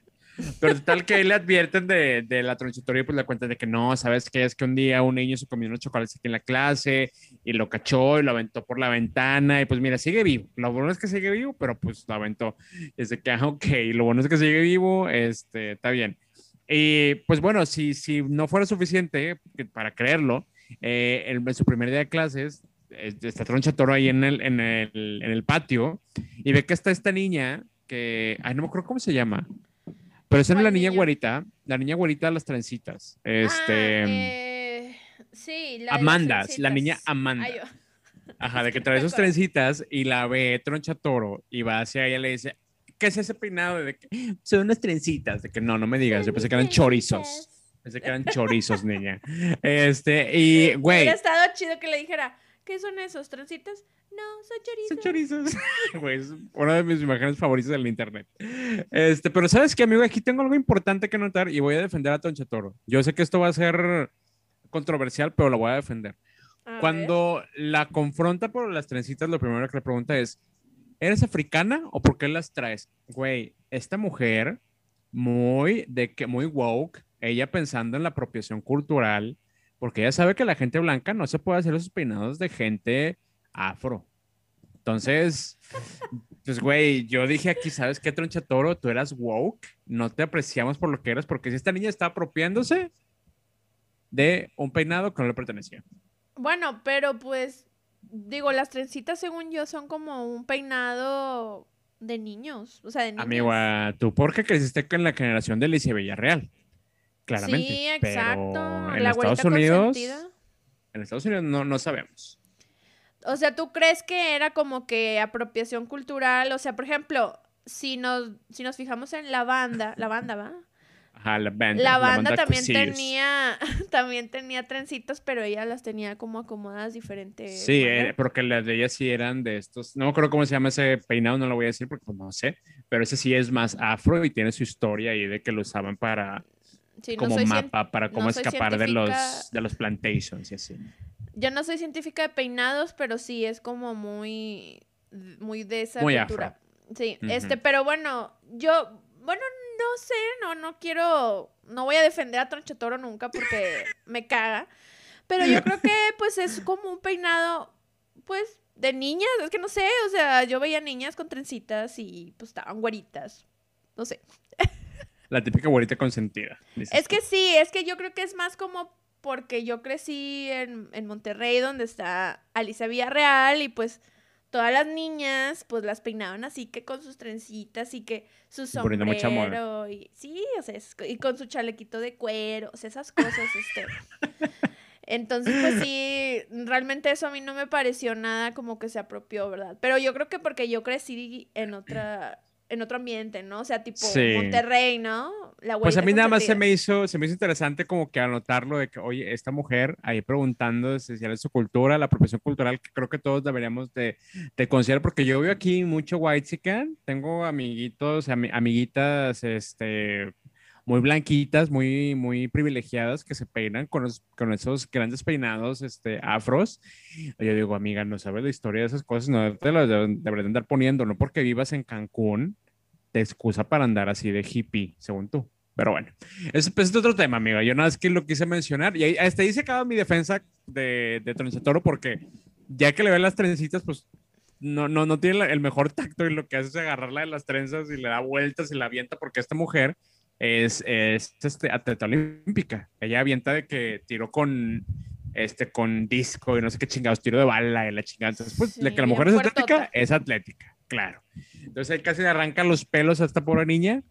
Pero tal que le advierten de, de la tronchitoria, pues le cuentan de que no, ¿sabes qué? Es que un día un niño se comió unos chocolates aquí en la clase y lo cachó y lo aventó por la ventana y pues mira, sigue vivo. Lo bueno es que sigue vivo, pero pues lo aventó. Es de que, ah, ok, lo bueno es que sigue vivo, este, está bien. Y pues bueno, si, si no fuera suficiente para creerlo, eh, en, su primer día de clases, está Troncha Toro ahí en el, en, el, en el patio y ve que está esta niña que, ay, no me acuerdo cómo se llama, pero esa no es la ¿Cuál niña niña? güerita, la niña güerita de las trencitas. Este, Ah, eh, sí, la Amanda, la niña Amanda. Ay, Ajá, de que (laughs) trae sus trencitas y la ve Troncha Toro y va hacia ella y le dice, ¿qué es ese peinado? De que (gasps) son unas trencitas. De que no, no me digas, yo pensé que eran chorizos. Pensé que eran chorizos, niña. Este, y, (laughs) güey, Hubiera estado chido que le dijera, ¿qué son esos? ¿Trencitas? No, son son chorizos. chorizos. (laughs) Güey, es una de mis imágenes favoritas del internet. Este, pero ¿sabes qué, amigo? Aquí tengo algo importante que notar y voy a defender a Troncha Toro. Yo sé que esto va a ser controversial, pero lo voy a defender. A ver. Cuando la confronta por las trencitas, lo primero que le pregunta es, ¿eres africana o por qué las traes? Güey, esta mujer, muy, de que, muy woke, ella pensando en la apropiación cultural, porque ella sabe que la gente blanca no se puede hacer esos peinados de gente afro. Entonces, pues, güey, yo dije aquí, ¿sabes qué, Troncha Toro? Tú eras woke, no te apreciamos por lo que eras, porque si esta niña está apropiándose de un peinado que no le pertenecía. Bueno, pero pues, digo, las trencitas según yo son como un peinado de niños, o sea, de niñas. Amigo, ah, tú porque creciste con la generación de Alicia Villarreal. Claramente. Sí, exacto. Pero en la Estados Unidos, consentida. en Estados Unidos no, no sabemos. O sea, ¿tú crees que era como que apropiación cultural? O sea, por ejemplo, si nos, si nos fijamos en la banda, la banda, ¿va? Ajá, la banda. La banda también Cusillos. tenía, (laughs) también tenía trencitas, pero ella las tenía como acomodadas diferentes. Sí, eh, porque las de ellas sí eran de estos. No me acuerdo cómo se llama ese peinado, no lo voy a decir porque pues, no sé. Pero ese sí es más afro y tiene su historia ahí de que lo usaban para Sí, no como cien- mapa, para cómo no escapar de los, de los plantations y así. Yo no soy científica de peinados, pero sí es como muy, muy de esa Muy cultura. Sí, Ujú. este, pero bueno, yo, bueno, no sé, no, no quiero, no voy a defender a Tronchatoro nunca porque (laughs) me caga, pero yo creo que pues es como un peinado, pues, de niñas, es que no sé, o sea, yo veía niñas con trencitas y pues estaban güeritas, no sé. (laughs) La típica güerita consentida. dices Es que sí, es que yo creo que es más como porque yo crecí en, en Monterrey, donde está Alicia Villarreal, y pues todas las niñas, pues las peinaban así que con sus trencitas y que su Poniendo mucha moda. sombrero, y sí, o sea, y con su chalequito de cuero, o sea, esas cosas, este. Entonces, pues sí, realmente eso a mí no me pareció nada como que se apropió, ¿verdad? Pero yo creo que porque yo crecí en otra, en otro ambiente, ¿no? O sea, tipo Sí. Monterrey, ¿no? La Pues a mí nada más se me hizo, se me hizo interesante como que anotarlo de que, oye, esta mujer ahí preguntando si es su cultura, la profesión cultural que creo que todos deberíamos de, de considerar, porque yo veo aquí mucho white chicken, tengo amiguitos, ami- amiguitas, este, muy blanquitas, muy, muy privilegiadas que se peinan con, los- con esos grandes peinados, este, afros. Yo digo, amiga, no sabes la historia de esas cosas, no te las deberían andar poniendo, no porque vivas en Cancún, te excusa para andar así de hippie, según tú. Pero bueno, ese pues, es otro tema, amiga. Yo nada más que lo quise mencionar. Y ahí, hasta ahí se acaba mi defensa de, de Tronchatoro porque ya que le ven las trencitas, pues no, no, no tiene la- el mejor tacto y lo que hace es agarrarla de las trenzas y le da vueltas y la avienta porque esta mujer es, es este, atleta olímpica. Ella avienta de que tiró con, este, con disco y no sé qué chingados, tiro de bala y la chingada. Entonces, pues, de Sí, que la mujer es atlética, es atlética, claro. Entonces, él casi le arranca los pelos a esta pobre niña.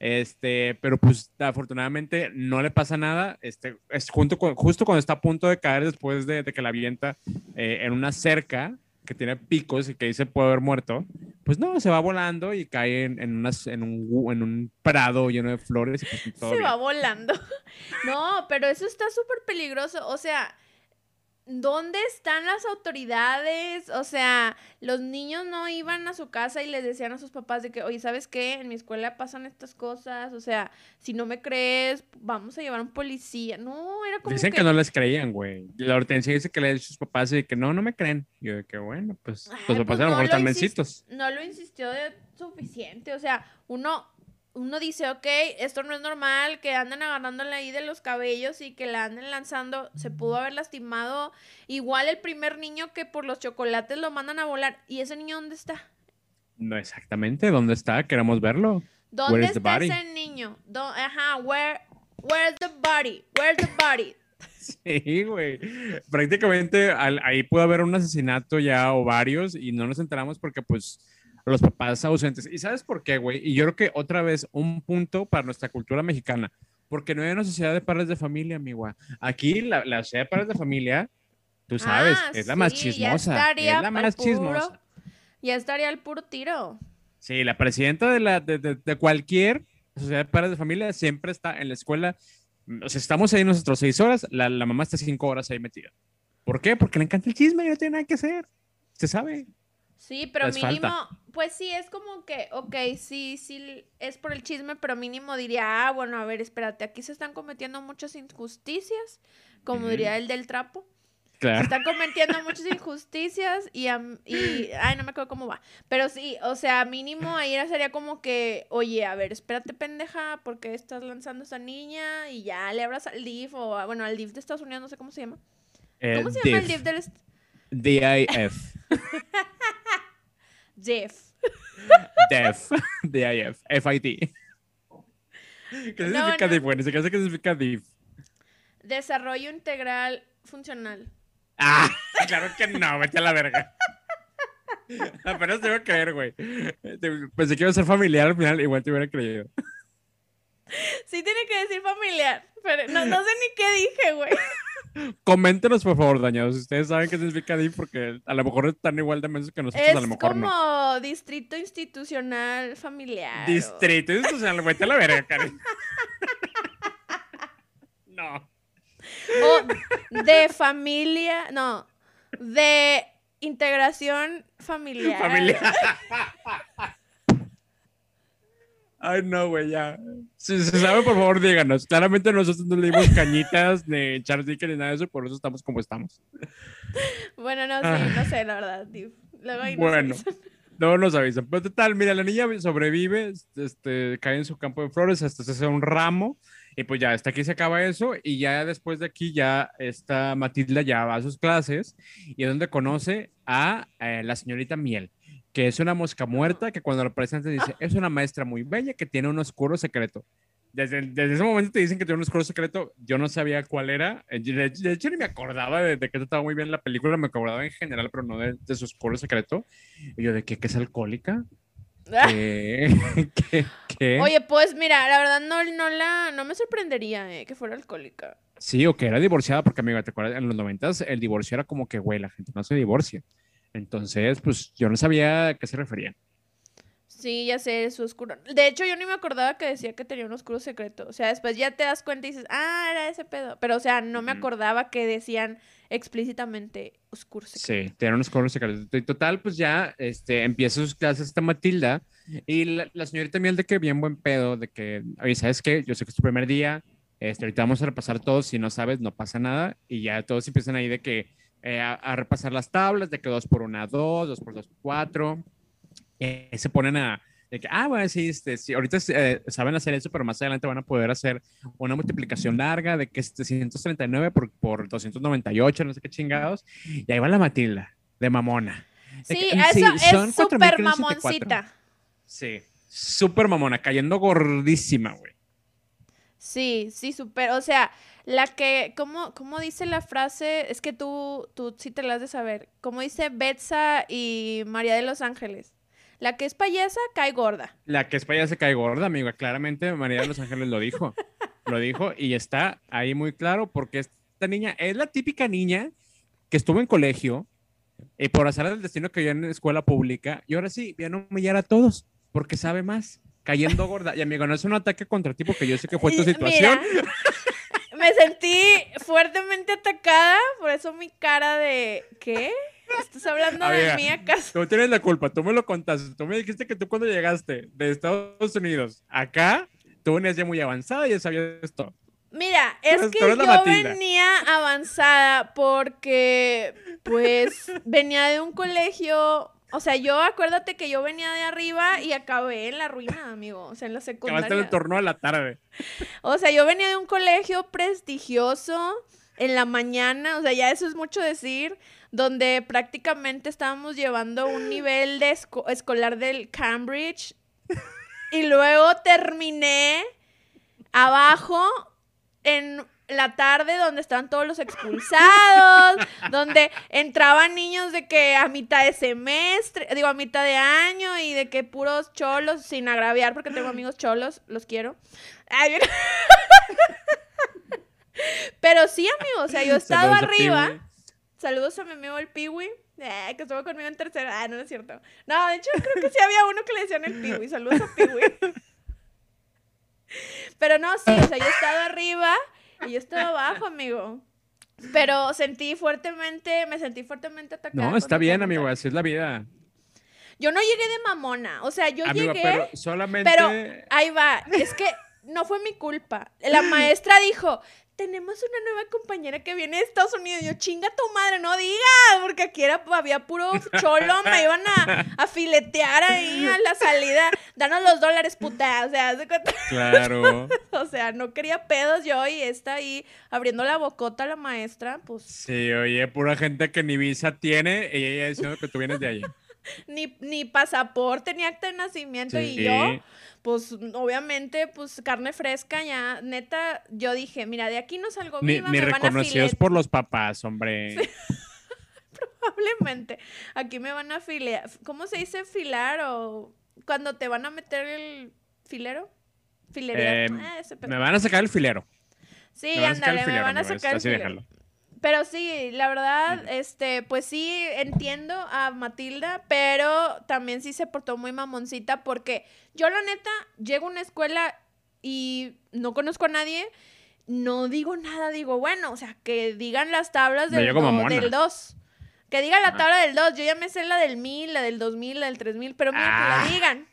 Este, pero pues afortunadamente no le pasa nada. Este, es junto con- justo cuando está a punto de caer después de, de que la avienta eh, en una cerca que tiene picos y que dice puede haber muerto, pues no, se va volando y cae en, en, unas- en un, en un prado lleno de flores y pues todo Se bien. va volando. (laughs) No, pero eso está súper peligroso. O sea, ¿Dónde están las autoridades? O sea, los niños no iban a su casa y les decían a sus papás de que, oye, ¿sabes qué? En mi escuela pasan estas cosas. O sea, si no me crees, vamos a llevar a un policía. No, era como. Dicen que, no les creían, güey. La Hortensia dice que le dice a sus papás y que no, no me creen. Y yo de que bueno, pues Ay, los papás pues a lo mejor están mencitos. No lo insistió de suficiente. O sea, uno, uno dice, ok, esto no es normal, que anden agarrándole ahí de los cabellos y que la anden lanzando. Se pudo haber lastimado. Igual el primer niño que por los chocolates lo mandan a volar. ¿Y ese niño dónde está? No exactamente, ¿dónde está? Queremos verlo. ¿Dónde está ese niño? Do- Ajá, where, where's the body? Where's the body? (laughs) Sí, güey. Prácticamente al- ahí pudo haber un asesinato ya o varios y no nos enteramos porque pues los papás ausentes. ¿Y sabes por qué, güey? Y yo creo que otra vez un punto para nuestra cultura mexicana. Porque no hay una sociedad de padres de familia, amiga. Aquí la, la sociedad de padres de familia, tú sabes, Ah, es la más sí, chismosa. Es la más puro- chismosa. Ya estaría el puro tiro. Sí, la presidenta de, la, de, de- de cualquier sociedad de padres de familia siempre está en la escuela. O sea, estamos ahí nosotros seis horas, la, la mamá está cinco horas ahí metida. ¿Por qué? Porque le encanta el chisme y no tiene nada que hacer. Se sabe. Sí, pero Les mínimo, falta. Pues sí, es como que, ok, sí, sí, es por el chisme, pero mínimo diría, ah, bueno, a ver, espérate, aquí se están cometiendo muchas injusticias, como diría el del trapo. Se Claro. están cometiendo muchas injusticias y, y, ay, no me acuerdo cómo va. Pero sí, o sea, mínimo ahí era- sería como que, oye, a ver, espérate, pendeja, ¿por qué estás lanzando a esta niña? Y ya le abras al DIF o, bueno, al DIF de Estados Unidos, no sé cómo se llama. ¿Cómo se llama el DIF del DIF. (laughs) DIF? DIF. DIF. FIT. ¿Qué No, significa no. DIF? Bueno, ¿qué significa DIF? Desarrollo integral funcional. Ah, (laughs) claro que no, vete a la verga. (laughs) Apenas te iba a creer, güey. Pensé que iba a ser familiar al final, igual te hubiera creído. Sí tiene que decir familiar, pero no, no sé ni qué dije, güey. (laughs) Coméntenos, por favor, dañados. Si ustedes saben qué significa DIF, porque a lo mejor están igual de mensos que nosotros, Es a lo mejor como no. distrito institucional familiar. o- Distrito institucional, vete a la verga, Karen. No. O de familia, no, de integración familiar. Familia. Ay, no, güey, ya. Si se sabe, por favor, díganos. Claramente nosotros no le dimos cañitas, ni Charles Dickens, ni nada de eso, por eso estamos como estamos. Bueno, no sé, Ah. no sé, la verdad. Luego ahí Bueno. No nos avisan. Pero total, mira, la niña sobrevive, este, cae en su campo de flores, hasta se hace un ramo, y pues ya, hasta aquí se acaba eso, y ya después de aquí ya esta Matilda ya va a sus clases, y es donde conoce a eh, la señorita Miel, que es una mosca muerta, que cuando lo presentan dice, es una maestra muy bella que tiene un oscuro secreto. Desde, desde ese momento te dicen que tiene un oscuro secreto, yo no sabía cuál era, eh, de, hecho ni me acordaba de, de que estaba muy bien la película, me acordaba en general, pero no de, de su oscuro secreto. Y yo, ¿de qué? ¿Que es alcohólica? (laughs) ¿Qué? ¿Qué? ¿Qué? Oye, pues mira, la verdad no, no la, no me sorprendería eh, que fuera alcohólica. Sí, o que era divorciada, porque, amiga, ¿te acuerdas? En los noventas el divorcio era como que, güey, la gente no se divorcia. Entonces, pues, yo no sabía a qué se referían. Sí, ya sé, su oscuro. De hecho, yo ni me acordaba que decía que tenía un oscuro secreto. O sea, después ya te das cuenta y dices, ah, era ese pedo. Pero, o sea, no me acordaba que decían explícitamente oscuro secreto. Sí, tiene un oscuro secreto. Y total, pues ya este, empieza sus clases esta Matilda. Y la, la señorita Miel de que bien buen pedo, de que, oye, ¿sabes qué? Yo sé que es tu primer día. Este, ahorita vamos a repasar todos. Si no sabes, no pasa nada. Y ya todos empiezan ahí de que eh, a, a repasar las tablas, de que 2 por 1, 2, 2 por 2, 4. Eh, se ponen a, de que, ah, bueno, sí, este, sí, ahorita eh, saben hacer eso, pero más adelante van a poder hacer una multiplicación larga de que es 339 por, por 298, no sé qué chingados. Y ahí va la Matilda, de mamona. De Sí, que, mm, eso es súper 4,574. mamoncita. Sí, súper mamona, cayendo gordísima, güey. Sí, sí, súper. O sea, la que, ¿cómo, cómo dice la frase? Es que tú, tú sí te la has de saber. Como dice Betsa y María de los Ángeles. La que es payasa cae gorda. La que es payasa cae gorda, amigo. Claramente María de los Ángeles lo dijo. Lo dijo y está ahí muy claro porque esta niña es la típica niña que estuvo en colegio y por azar del destino que en escuela pública y ahora sí, viene a humillar a todos porque sabe más, cayendo gorda. Y amigo, no es un ataque contra ti porque yo sé que fue tu situación. mira, me me sentí fuertemente atacada, por eso mi cara de ¿qué? ¿Estás hablando de mí acaso? Tú tienes la culpa, tú me lo contaste. Tú me dijiste que tú cuando llegaste de Estados Unidos acá, tú venías ya muy avanzada y ya sabías esto. Mira, es que yo venía avanzada porque, pues, venía de un colegio. O sea, yo acuérdate que yo venía de arriba y acabé en la ruina, amigo. O sea, en la secundaria. Acabaste el torno a la tarde. O sea, yo venía de un colegio prestigioso en la mañana. O sea, ya eso es mucho decir donde prácticamente estábamos llevando un nivel de escolar del Cambridge y luego terminé abajo en la tarde donde estaban todos los expulsados, (laughs) donde entraban niños de que a mitad de semestre, digo a mitad de año y de que puros cholos, sin agraviar porque tengo amigos cholos, los quiero. (laughs) Pero sí, amigo, o sea, yo he estado arriba. Saludos a mi amigo el Piwi, eh, que estuvo conmigo en tercera. Ah, no, es cierto. No, de hecho, creo que sí había uno que le decían el Piwi. Saludos a Piwi. (laughs) Pero no, sí, o sea, yo he estado arriba y yo estaba abajo, amigo. Pero sentí fuertemente, me sentí fuertemente atacada. No, está bien, amigo, así es la vida. Yo no llegué de mamona, o sea, yo llegué. Pero solamente. Pero ahí va, es que no fue mi culpa. La (gasps) maestra dijo: tenemos una nueva compañera que viene de Estados Unidos. Yo, chinga tu madre, no digas, porque aquí era, había puro cholo, me (laughs) iban a, filetear ahí a la salida. Danos los dólares, puta. O sea, Claro. (laughs) o sea, no quería pedos yo y está ahí abriendo la bocota a la maestra, pues. Sí, oye, pura gente que ni visa tiene y ella diciendo que tú vienes de allí. Ni, ni pasaporte, ni acta de nacimiento y yo pues obviamente, pues carne fresca, ya, neta, yo dije, mira, de aquí no salgo viva, ni, reconocidos por los papás, hombre. (laughs) (laughs) Probablemente. Aquí me van a filear. ¿Cómo se dice filar o cuando te van a meter el filero? Filería. Ah, me van a sacar el filero. Sí, ándale, me van a sacar el filero. Pero sí, la verdad, este, pues sí entiendo a Matilda, pero también sí se portó muy mamoncita porque yo la neta llego a una escuela y no conozco a nadie, no digo nada, digo, bueno, o sea, que digan las tablas del, del 2. Que digan la tabla del 2, yo ya me sé la del 1000, la del 2000, la del 3000, pero mira, que la ah. digan.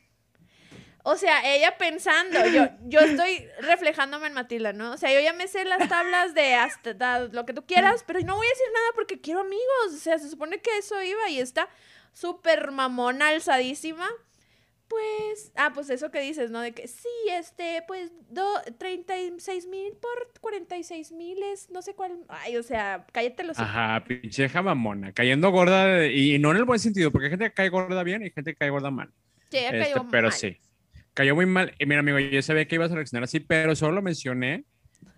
O sea, ella pensando, yo, yo estoy reflejándome en Matilda, ¿no? O sea, yo ya me sé las tablas de hasta lo que tú quieras, pero no voy a decir nada porque quiero amigos. O sea, se supone que eso iba y está súper mamona, alzadísima. Pues, ah, pues eso que dices, ¿no? De que sí, este, pues, do, 36 mil por 46 mil es no sé cuál. Ay, o sea, cállate los. Ajá, pinche mamona, cayendo gorda, y, no en el buen sentido, porque hay gente que cae gorda bien y gente que cae gorda mal. Sí, cayó este, Pero sí cayó muy mal. Y mira, amigo, yo sabía que ibas a reaccionar así, pero solo lo mencioné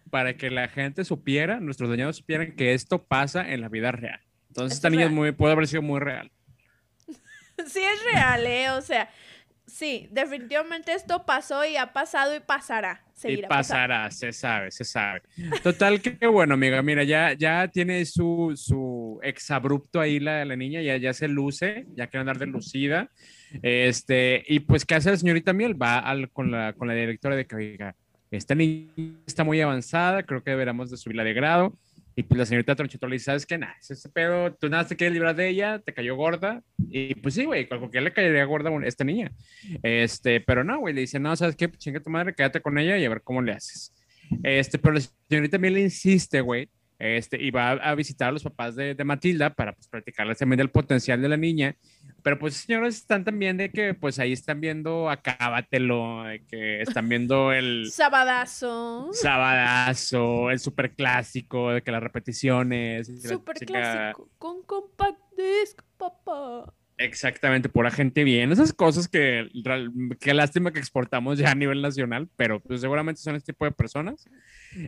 para que la gente supiera, nuestros dañados supieran que esto pasa en la vida real. Entonces, esta niña muy, puede haber sido muy real. (laughs) sí, es real, ¿eh? O sea, sí, definitivamente esto pasó y ha pasado y pasará. y pasará, se sabe, se sabe. Total, que (laughs) bueno, amiga, mira, ya, ya tiene su, su exabrupto ahí la, la niña, ya, ya se luce, ya quiere andar de lucida. Este, y pues, ¿qué hace la señorita Miel? Va con, la, con la directora de que, oiga, esta niña está muy avanzada, creo que deberíamos de subirla de grado. Y pues la señorita Tronchito le dice, ¿sabes qué? Nada, ese pedo, tú nada te quieres librar de ella, te cayó gorda. Y pues sí, güey, cualquiera le caería gorda a esta niña. Este, pero no, güey, le dice, no, ¿sabes qué? Chinga tu madre, quédate con ella y a ver cómo le haces. Este, pero la señorita Miel insiste, güey, este, y va a, visitar a los papás de, de Matilda para pues, practicarles también del potencial de la niña. Pero pues señores están también de que pues ahí están viendo Acábatelo, de que están viendo el... Sabadazo. Sabadazo, el super clásico, de que las repeticiones. Super clásico, con compact disc, papá. Exactamente, pura gente bien. Esas cosas que, qué lástima que exportamos ya a nivel nacional, pero pues seguramente son este tipo de personas.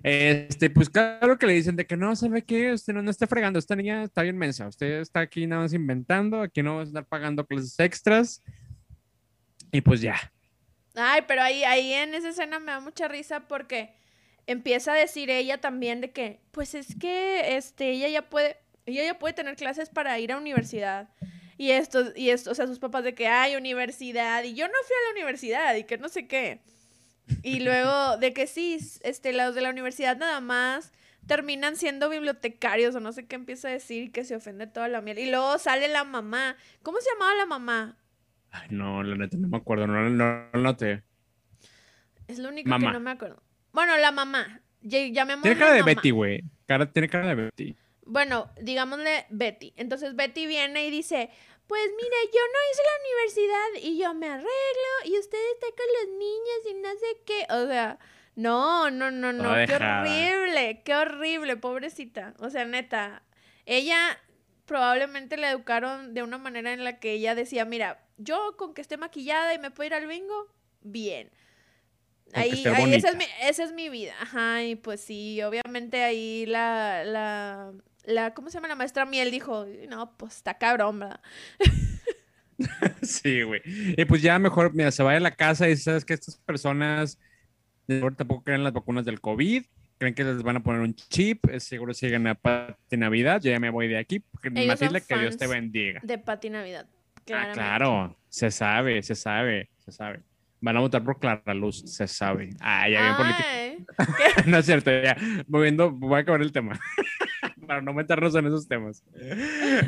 Este, pues claro que le dicen de que no, ¿sabe qué? Usted no, no está fregando, esta niña está bien mensa. Usted está aquí nada más inventando, aquí no va a estar pagando clases extras. Y pues ya. Ay, pero ahí, ahí en esa escena me da mucha risa porque empieza a decir ella también de que, pues es que este, ella ya puede, ella ya puede tener clases para ir a universidad. Y esto, y esto, o sea, sus papás de que hay universidad y yo no fui a la universidad y que no sé qué. Y (laughs) luego de que sí, este, los de la universidad nada más terminan siendo bibliotecarios o no sé qué empieza a decir que se ofende toda la miel. Y luego sale la mamá. ¿Cómo se llamaba la mamá? Ay, no, la neta no me acuerdo, no, no, lo noté. Es lo único que no me acuerdo. Bueno, la mamá. Llamemos tiene cara de Betty, güey. tiene cara de Betty. Bueno, digámosle Betty. Entonces Betty viene y dice, pues mire, yo no hice la universidad y yo me arreglo y usted está con los niños y no sé qué. O sea, no, no, no, no, qué horrible, qué horrible, pobrecita. O sea, neta, ella probablemente la educaron de una manera en la que ella decía, mira, yo con que esté maquillada y me puedo ir al bingo, bien. Ahí, ahí esa, es mi, esa es mi vida. Ajá, y pues sí, obviamente ahí la, la, la, ¿cómo se llama? La maestra Miel dijo, no, pues está cabrón, ¿verdad? (laughs) sí, güey. Y pues ya mejor, mira, se vaya a la casa y sabes que estas personas tampoco creen las vacunas del COVID, creen que les van a poner un chip, seguro siguen a Pati Navidad, yo ya me voy de aquí, que Dios te bendiga. De Pati Navidad. Ah, claro, se sabe, se sabe, se sabe. Van a votar por Clara Luz, se sabe. Ah, ya bien político. (laughs) no es cierto, ya. Moviendo, voy a acabar el tema. (laughs) Para no meternos en esos temas.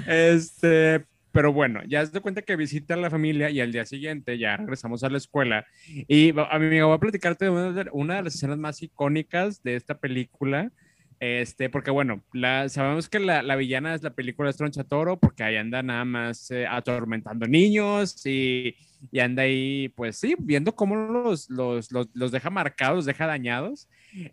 Este, pero bueno, ya se cuenta que visita a la familia y al día siguiente ya regresamos a la escuela. Y a mí me voy a platicarte de una de las escenas más icónicas de esta película. Este, porque bueno, la, sabemos que la, la, villana es la película de Stroncha Toro, porque ahí anda nada más eh, atormentando niños y, y, anda ahí, pues sí, viendo cómo los, los, los, los, deja marcados, deja dañados.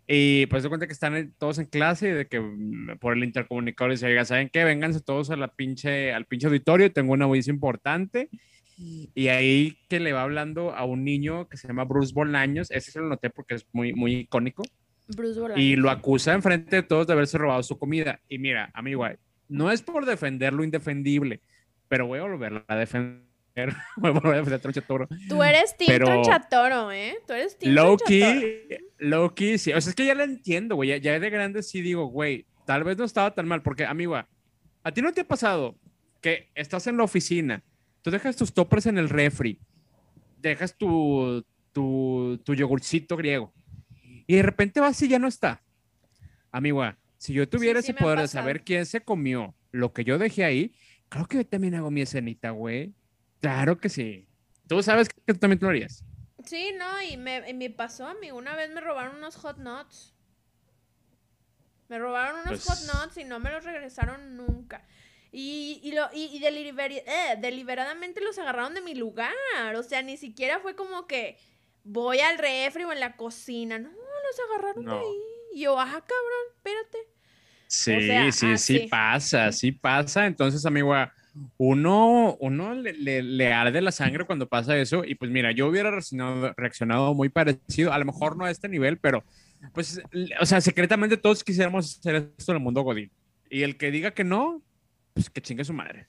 Y pues se cuenta que están todos en clase y de que mm, por el intercomunicador dice, oiga, ¿saben qué? Vénganse todos a la pinche, al pinche auditorio, tengo una audiencia importante. Y ahí que le va hablando a un niño que se llama Bruce Bolaños, ese se lo noté porque es muy, muy icónico y lo acusa enfrente de todos de haberse robado su comida. Y mira, amigo, no es por defender lo indefendible, pero voy a volver a defender. (laughs) voy a volver a defender Tronchatoro. Tú eres Team Tronchatoro, ¿eh? Tú eres Team Loki, Loki, sí. O sea, es que ya lo entiendo, güey. Ya, de grande sí digo, güey, tal vez no estaba tan mal, porque, amigo, ¿a ti no te ha pasado que estás en la oficina, tú dejas tus toppers en el refri, dejas tu, tu, tu yogurcito griego, y de repente va y ya no está. Amigo, si yo tuviera ese poder de saber quién se comió lo que yo dejé ahí, creo que yo también hago mi escenita, güey. Claro que sí. Tú sabes que tú también lo harías. Sí, no, y me, me pasó, amigo. Una vez me robaron unos hot nuts. Me robaron unos hot pues nuts y no me los regresaron nunca. Y, y, lo, y, eh, deliberadamente los agarraron de mi lugar. O sea, ni siquiera fue como que voy al refri o en la cocina. No, los agarraron de ahí. Y yo, ajá, cabrón, espérate. Sí, sí, sí pasa, sí pasa. Entonces, amigo, uno, uno le, le, arde la sangre cuando pasa eso. Y pues mira, yo hubiera reaccionado, reaccionado muy parecido, a lo mejor no a este nivel, pero pues, o sea, secretamente todos quisiéramos hacer esto en el mundo Godín. Y el que diga que no, pues que chingue su madre.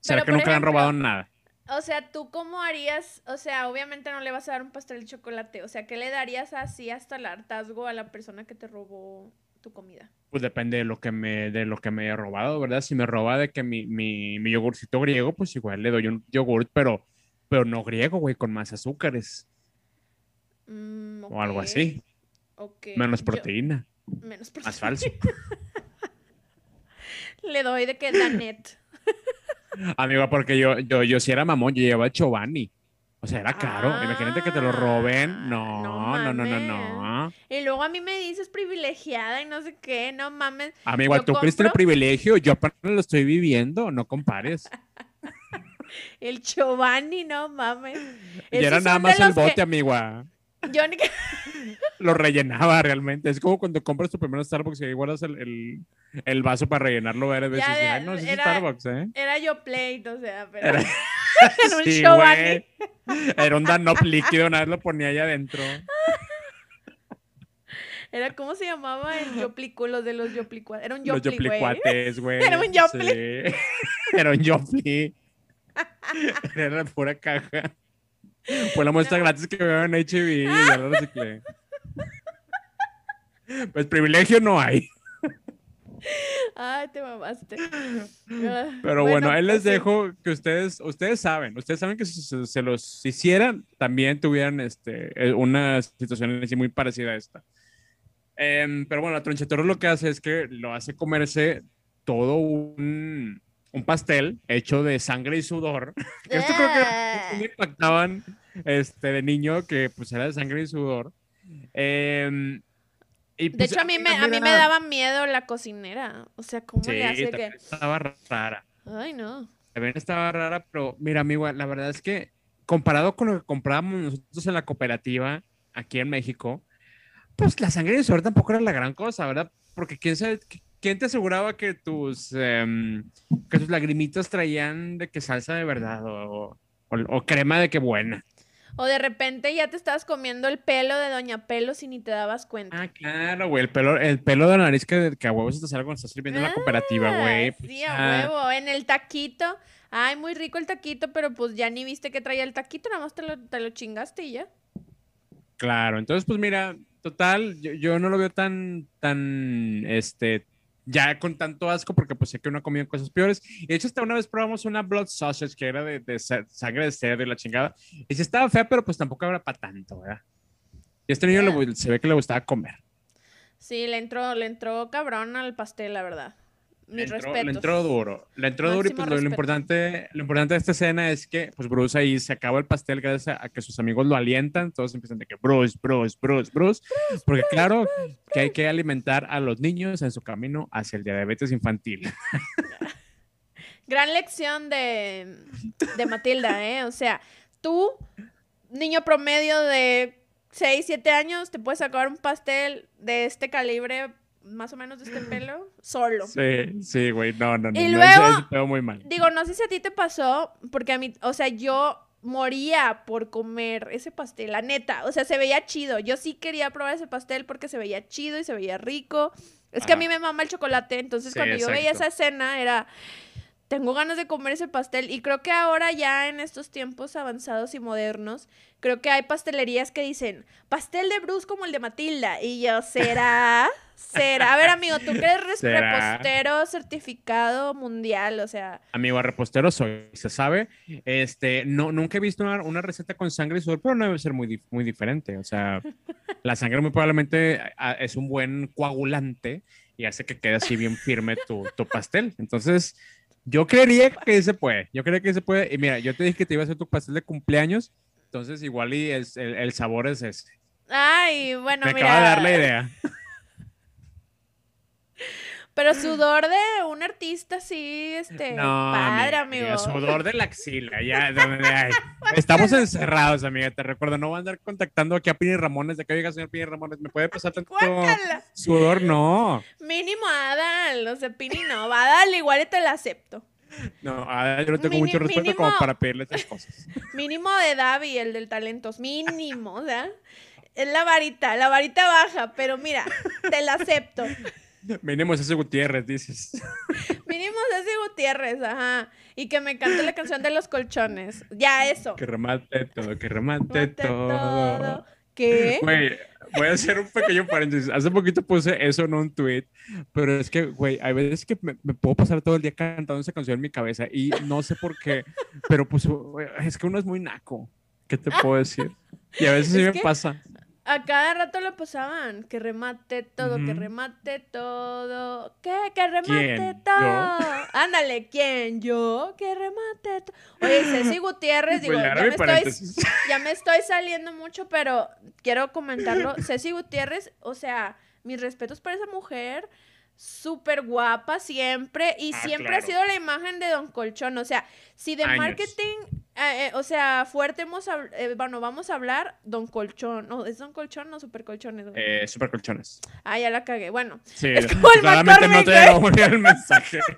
Será que nunca le han robado nada. O sea, ¿tú cómo harías? O sea, obviamente no le vas a dar un pastel de chocolate. O sea, ¿qué le darías así hasta el hartazgo a la persona que te robó tu comida? Pues depende de lo que me, de lo que me haya robado, ¿verdad? Si me roba de que mi, mi, mi yogurcito griego, pues igual le doy un yogurt, pero, pero no griego, güey, con más azúcares. Mm, o algo así. Menos proteína. menos proteína. Más falso. (laughs) le doy de que Danet. Amigo, porque yo, yo, yo si era mamón, yo llevaba Giovanni. O sea, era caro. Imagínate que te lo roben. Ah, no, no, no, no, no, Y luego a mí me dices privilegiada y no sé qué, no mames. Amigo, tú crees el privilegio, yo apenas lo estoy viviendo, no compares. (laughs) el Giovanni, no mames. Y era nada más el bote, amigo. Yo ni... (laughs) lo rellenaba realmente. Es como cuando compras tu primer Starbucks y guardas el, el, vaso para rellenarlo varias veces. Ya, no, es era, Starbucks, ¿eh? Era yo plate, o sea, pero... Era, (laughs) un sí, Era un Danop líquido, una vez lo ponía allá adentro. Era, ¿cómo se llamaba el Yoplicu? Los de los Yoplicuates. Era un Yopli, Los Yoplicuates, güey. Era un Yopli. (laughs) Era un Yopli. Era pura caja. Fue la muestra gratis que veo en HB y ya lo reciclé. Pues privilegio no hay. Ay, te mamaste. (laughs) Pero bueno, ahí les pues sí. dejo que ustedes, ustedes saben, ustedes saben que si se, se los hicieran, también tuvieran este, eh, una situación así muy parecida a esta. Em, pero bueno, la tronchetoro lo que hace es que lo hace comerse todo un, un pastel hecho de sangre y sudor. Esto creo que me impactaban este, de niño, que pues era de sangre y sudor. Em, y, De pues, hecho, a mí, me, a mí me daba miedo la cocinera. O sea, ¿cómo Sí, le hace que...? estaba rara. Ay, no. También estaba rara, pero mira, amigo, la verdad es que comparado con lo que comprábamos nosotros en la cooperativa aquí en México, pues la sangre de sudor tampoco era la gran cosa, ¿verdad? Porque quién sabe, quién te aseguraba que tus, em, que tus lagrimitas traían de que salsa de verdad o, o- o crema de que buena. O de repente ya te estabas comiendo el pelo de Doña Pelos y ni te dabas cuenta. Ah, claro, güey, el pelo, el pelo de la nariz que, que a huevos te sale cuando estás sirviendo en la cooperativa, güey. Ah, pues, Sí, ah, a huevo. En el taquito. Ay, muy rico el taquito, pero pues ya ni viste que traía el taquito, nada más te lo, te lo chingaste y ya. Claro, entonces pues mira, total, yo, yo no lo veo tan, tan, este, ya con tanto asco porque pues sé que uno ha comido cosas peores. Y de hecho hasta una vez probamos una blood sausage que era de, de sa- sangre de cerdo y la chingada. Y sí estaba fea, pero pues tampoco era para tanto, ¿verdad? Y este niño le gu- se ve que le gustaba comer. Sí, le entró, le entró cabrón al pastel, la verdad. Le Mis entró, respetos. le entró duro, le entró duro y pues lo, importante, lo importante de esta escena es que pues Bruce ahí se acaba el pastel gracias a, a que sus amigos lo alientan, todos empiezan de que Bruce, Bruce, Bruce, Bruce, porque claro que hay que alimentar a los niños en su camino hacia el diabetes infantil. (laughs) Gran lección de, de Matilda, ¿eh? O sea, tú, niño promedio de 6, 7 años, te puedes sacar un pastel de este calibre, más o menos de este pelo, solo. Sí, sí, güey, no, no, no, Y luego- muy mal. Digo, no sé si a ti te pasó, porque a mí, o sea, yo moría por comer ese pastel, la neta. O sea, se veía chido. Yo sí quería probar ese pastel porque se veía chido y se veía rico. Es que a mí me mama el chocolate, entonces Sí, cuando yo veía esa escena era, tengo ganas de comer ese pastel. Y creo que ahora ya en estos tiempos avanzados y modernos, creo que hay pastelerías que dicen, pastel de Bruce como el de Matilda. Y yo, ¿será? (laughs) ¿Será? A ver, amigo, tú que eres ¿Será? repostero certificado mundial, o sea... Amigo repostero soy, se sabe. Este, no, nunca he visto una, una receta con sangre y sudor, pero no debe ser muy, muy diferente. O sea, (laughs) la sangre muy probablemente ah, es un buen coagulante y hace que quede así bien firme tu, tu pastel. Entonces, yo creería que se puede. Yo creería que se puede. Y mira, yo te dije que te iba a hacer tu pastel de cumpleaños. Entonces, igual y es- el, el sabor es ese. Ay, bueno, Me mira. acaba de dar la idea. (laughs) Pero sudor de un artista, sí, este, No, padre, amiga, amigo. Sudor de la axila, ya. (laughs) donde hay. Estamos encerrados, amiga. Te recuerdo, no voy a andar contactando aquí a Pini Ramones. De que oiga, señor Pini Ramones, ¿me puede pasar tanto sudor? No. Mínimo Adal, o sea, Pini no, va Adal igual y te la acepto. No, ah, yo no tengo Mini- mucho respeto como para pedirle estas cosas. Mínimo de Davi, el del talentos, mínimo, o sea, es la varita, la varita baja, pero mira, te la acepto. Mínimo es ese Gutiérrez, dices. (laughs) Mínimo Ceci Gutiérrez, ajá, y que me cante la canción de los colchones, ya eso. Que remate todo, que remate Mate todo. todo. ¿Qué? Güey, voy a hacer un pequeño paréntesis. Hace poquito puse eso en un tweet, pero es que, güey, hay veces que me, me puedo pasar todo el día cantando esa canción en mi cabeza y no sé por qué, pero pues es que uno es muy naco. ¿Qué te puedo decir? Y a veces (laughs) sí me que- pasa. A cada rato lo pasaban. Que remate todo, que remate todo. ¿Qué? Que remate ¿Quién? todo. Ándale, ¿quién? Yo. Que remate todo. Oye, Ceci Gutiérrez, (laughs) digo, Voy a ya me, estoy, (laughs) ya me estoy saliendo mucho, pero quiero comentarlo. Ceci Gutiérrez, o sea, mis respetos para esa mujer. Súper guapa siempre y Ah, siempre claro. ha sido la imagen de Don Colchón. O sea, si de Años. marketing, eh, eh, o sea, fuerte hemos, eh, bueno, vamos a hablar Don Colchón. No, ¿es Don Colchón o Super Colchones? Eh, super colchones. Ah, ya la cagué. Bueno, Sí, Es como el claramente no te el mensaje. (laughs)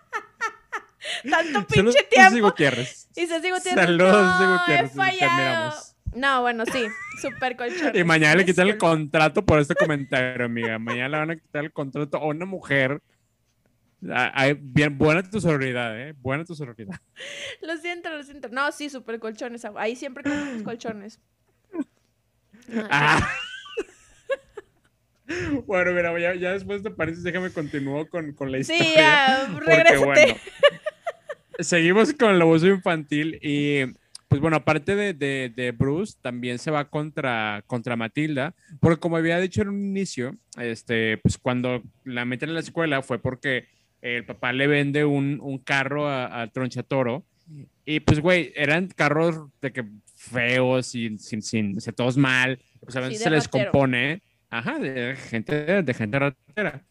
tanto Saludos, pinche Ceci tiempo. Gutiérrez. Y Ceci Gutiérrez, Saludos, no, Gutiérrez, he fallado. No, bueno, sí, (laughs) Super Colchón. Y mañana le quitan el contrato por este comentario, amiga. Mañana le van a quitar el contrato a una mujer. Ah, ay, bien, buena tu sororidad, ¿eh? Buena tu sororidad. (laughs) Lo siento, lo siento. No, sí, Super Colchones. Ahí siempre compramos colchones. (laughs) Ah. Bueno, mira, ya, ya después te parece, déjame continúo con, con la historia. Sí, ya, porque, bueno, seguimos con el abuso infantil y pues bueno, aparte de, de, de Bruce, también se va contra, contra Matilda, porque como había dicho en un inicio, este, pues cuando la meten en la escuela fue porque el papá le vende un, un carro a, a Tronchatoro y pues güey, eran carros de que feos, sin, sin, sin, o sea, todos mal, pues a Sí, veces de se les ratero. compone, ajá, de gente, de gente ratera.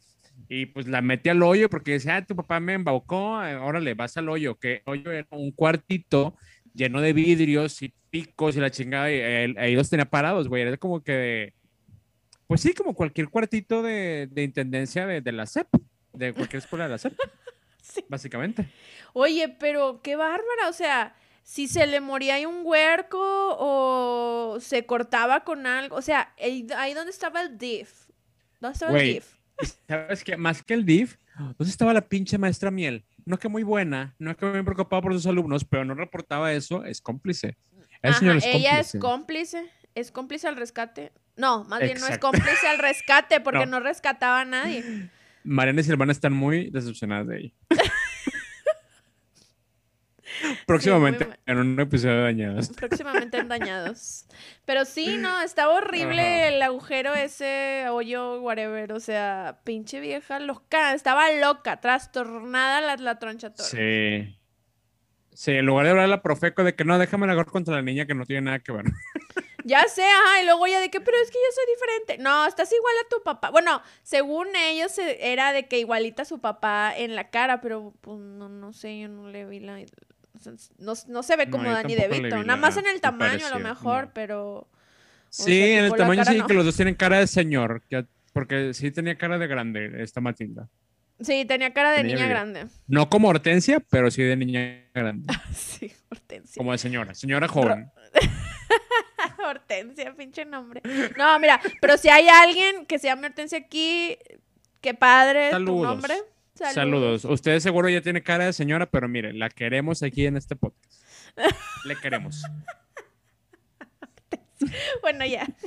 Y pues la mete al hoyo porque decía, ah, tu papá me embaucó, eh, órale, vas al hoyo, que el hoyo era un cuartito lleno de vidrios y picos y la chingada, y él- ahí los tenía parados, güey, era como que, pues sí, como cualquier cuartito de, de intendencia de, de la SEP, de cualquier escuela de la SEP, (laughs) Sí. básicamente. Oye, pero qué bárbara, o sea, si se le moría ahí un huerco o se cortaba con algo, o sea, ahí, ahí donde estaba el diff. ¿Dónde estaba el diff? ¿Sabes qué? Más que el DIF, ¿dónde estaba la pinche maestra Miel? No que muy buena, no que muy preocupada por sus alumnos, pero no reportaba eso, es cómplice. El Ajá, señor es ella es cómplice. es cómplice al rescate. No, más bien no es cómplice al rescate porque (laughs) No. no, rescataba a nadie. Mariana y Silvana están muy decepcionadas de ella. (laughs) (laughs) Próximamente en un episodio de Dañados. Próximamente en dañados. Pero sí, (laughs) no, estaba horrible Ajá. el agujero ese, hoyo, whatever. O sea, pinche vieja loca. Estaba loca, trastornada la, la troncha toda. Sí. Sí, en lugar de hablar a la Profeco de que no, déjame la contra la niña que no tiene nada que ver. (laughs) Ya sé, ajá, y luego ella de que, pero es que yo soy diferente. No, estás igual a tu papá. Bueno, según ellos eh, era de que igualita a su papá en la cara, pero pues no, no sé, yo no le vi la... No, no se ve No, como tampoco le DeVito, vi nada más en el tamaño a lo mejor, no. pero... Sí, sea, en el tamaño cara sí, no. que los dos tienen cara de señor, que- porque sí tenía cara de grande esta Matilda. Sí, tenía cara de Tenía niña bebé. grande. No como Hortensia, pero sí de niña grande. (laughs) Sí, Hortensia. Como de señora, señora joven. (laughs) Hortensia, pinche nombre. No, mira, pero si hay alguien que se llame Hortensia aquí, qué padre Saludos. tu nombre. Saludos. Usted seguro ya tiene cara de señora, pero mire, la queremos aquí en este podcast. Le queremos. (laughs) Bueno, ya. (laughs)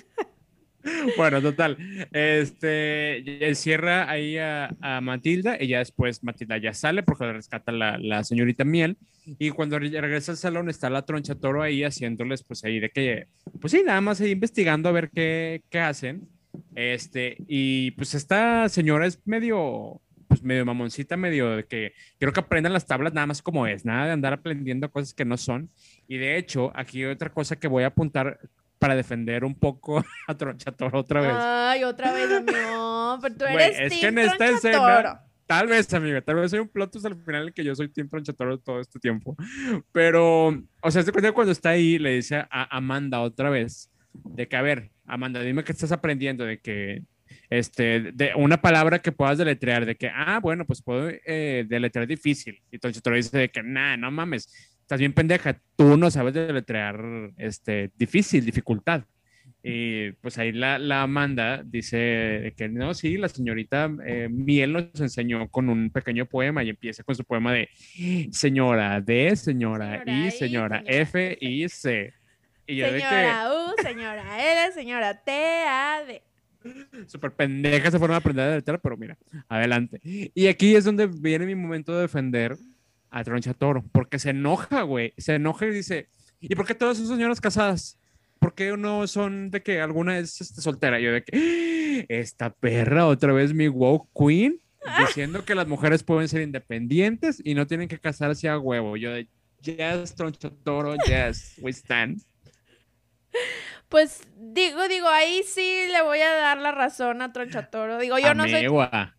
Bueno, total. Este encierra ahí a, a Matilda y ya después Matilda ya sale porque la rescata la, la señorita Miel. Y cuando re- regresa al salón está la troncha toro ahí haciéndoles, pues ahí de que, pues sí, nada más ahí investigando a ver qué, qué hacen. Este, y pues esta señora es medio, pues medio mamoncita, medio de que quiero que aprendan las tablas nada más como es, nada de andar aprendiendo cosas que no son. Y de hecho, aquí hay otra cosa que voy a apuntar para defender un poco (laughs) a Troncha Toro otra vez. Ay, otra vez, amigo. Pero tú eres es que en esta escena-. Tal vez, amiga, tal vez hay un plot twist al final que yo soy Team Tronchatoro todo este tiempo. Pero, o sea, se cuenta cuando está ahí, le dice a Amanda otra vez, de que, a ver, Amanda, dime qué estás aprendiendo, de que, este, de una palabra que puedas deletrear, de que, ah, bueno, pues puedo eh, deletrear difícil. Y Tronchatoro dice de que, nah, no mames, estás bien pendeja, tú no sabes deletrear, este, difícil, dificultad. Y pues ahí la, la Amanda dice que no, sí, la señorita eh, Miel nos enseñó con un pequeño poema y empieza con su poema de señora D, señora, Señora I, I, señora señora F, I, C. Y yo de Señora U, señora L, señora T, A, D. súper pendeja esa forma de aprender a deletrear, pero mira, adelante. Y aquí es donde viene mi momento de defender a Troncha Toro, porque se enoja, güey, se enoja y dice, ¿y por qué todas son señoras casadas? ¿Por qué no son de que alguna es este, soltera? Yo de que esta perra otra vez mi wow queen diciendo que las mujeres pueden ser independientes y no tienen que casarse a huevo. Yo de yes, troncho toro, yes, we stand. Pues digo, digo, ahí sí le voy a dar la razón a Tronchatoro. Digo, yo no soy Amigua.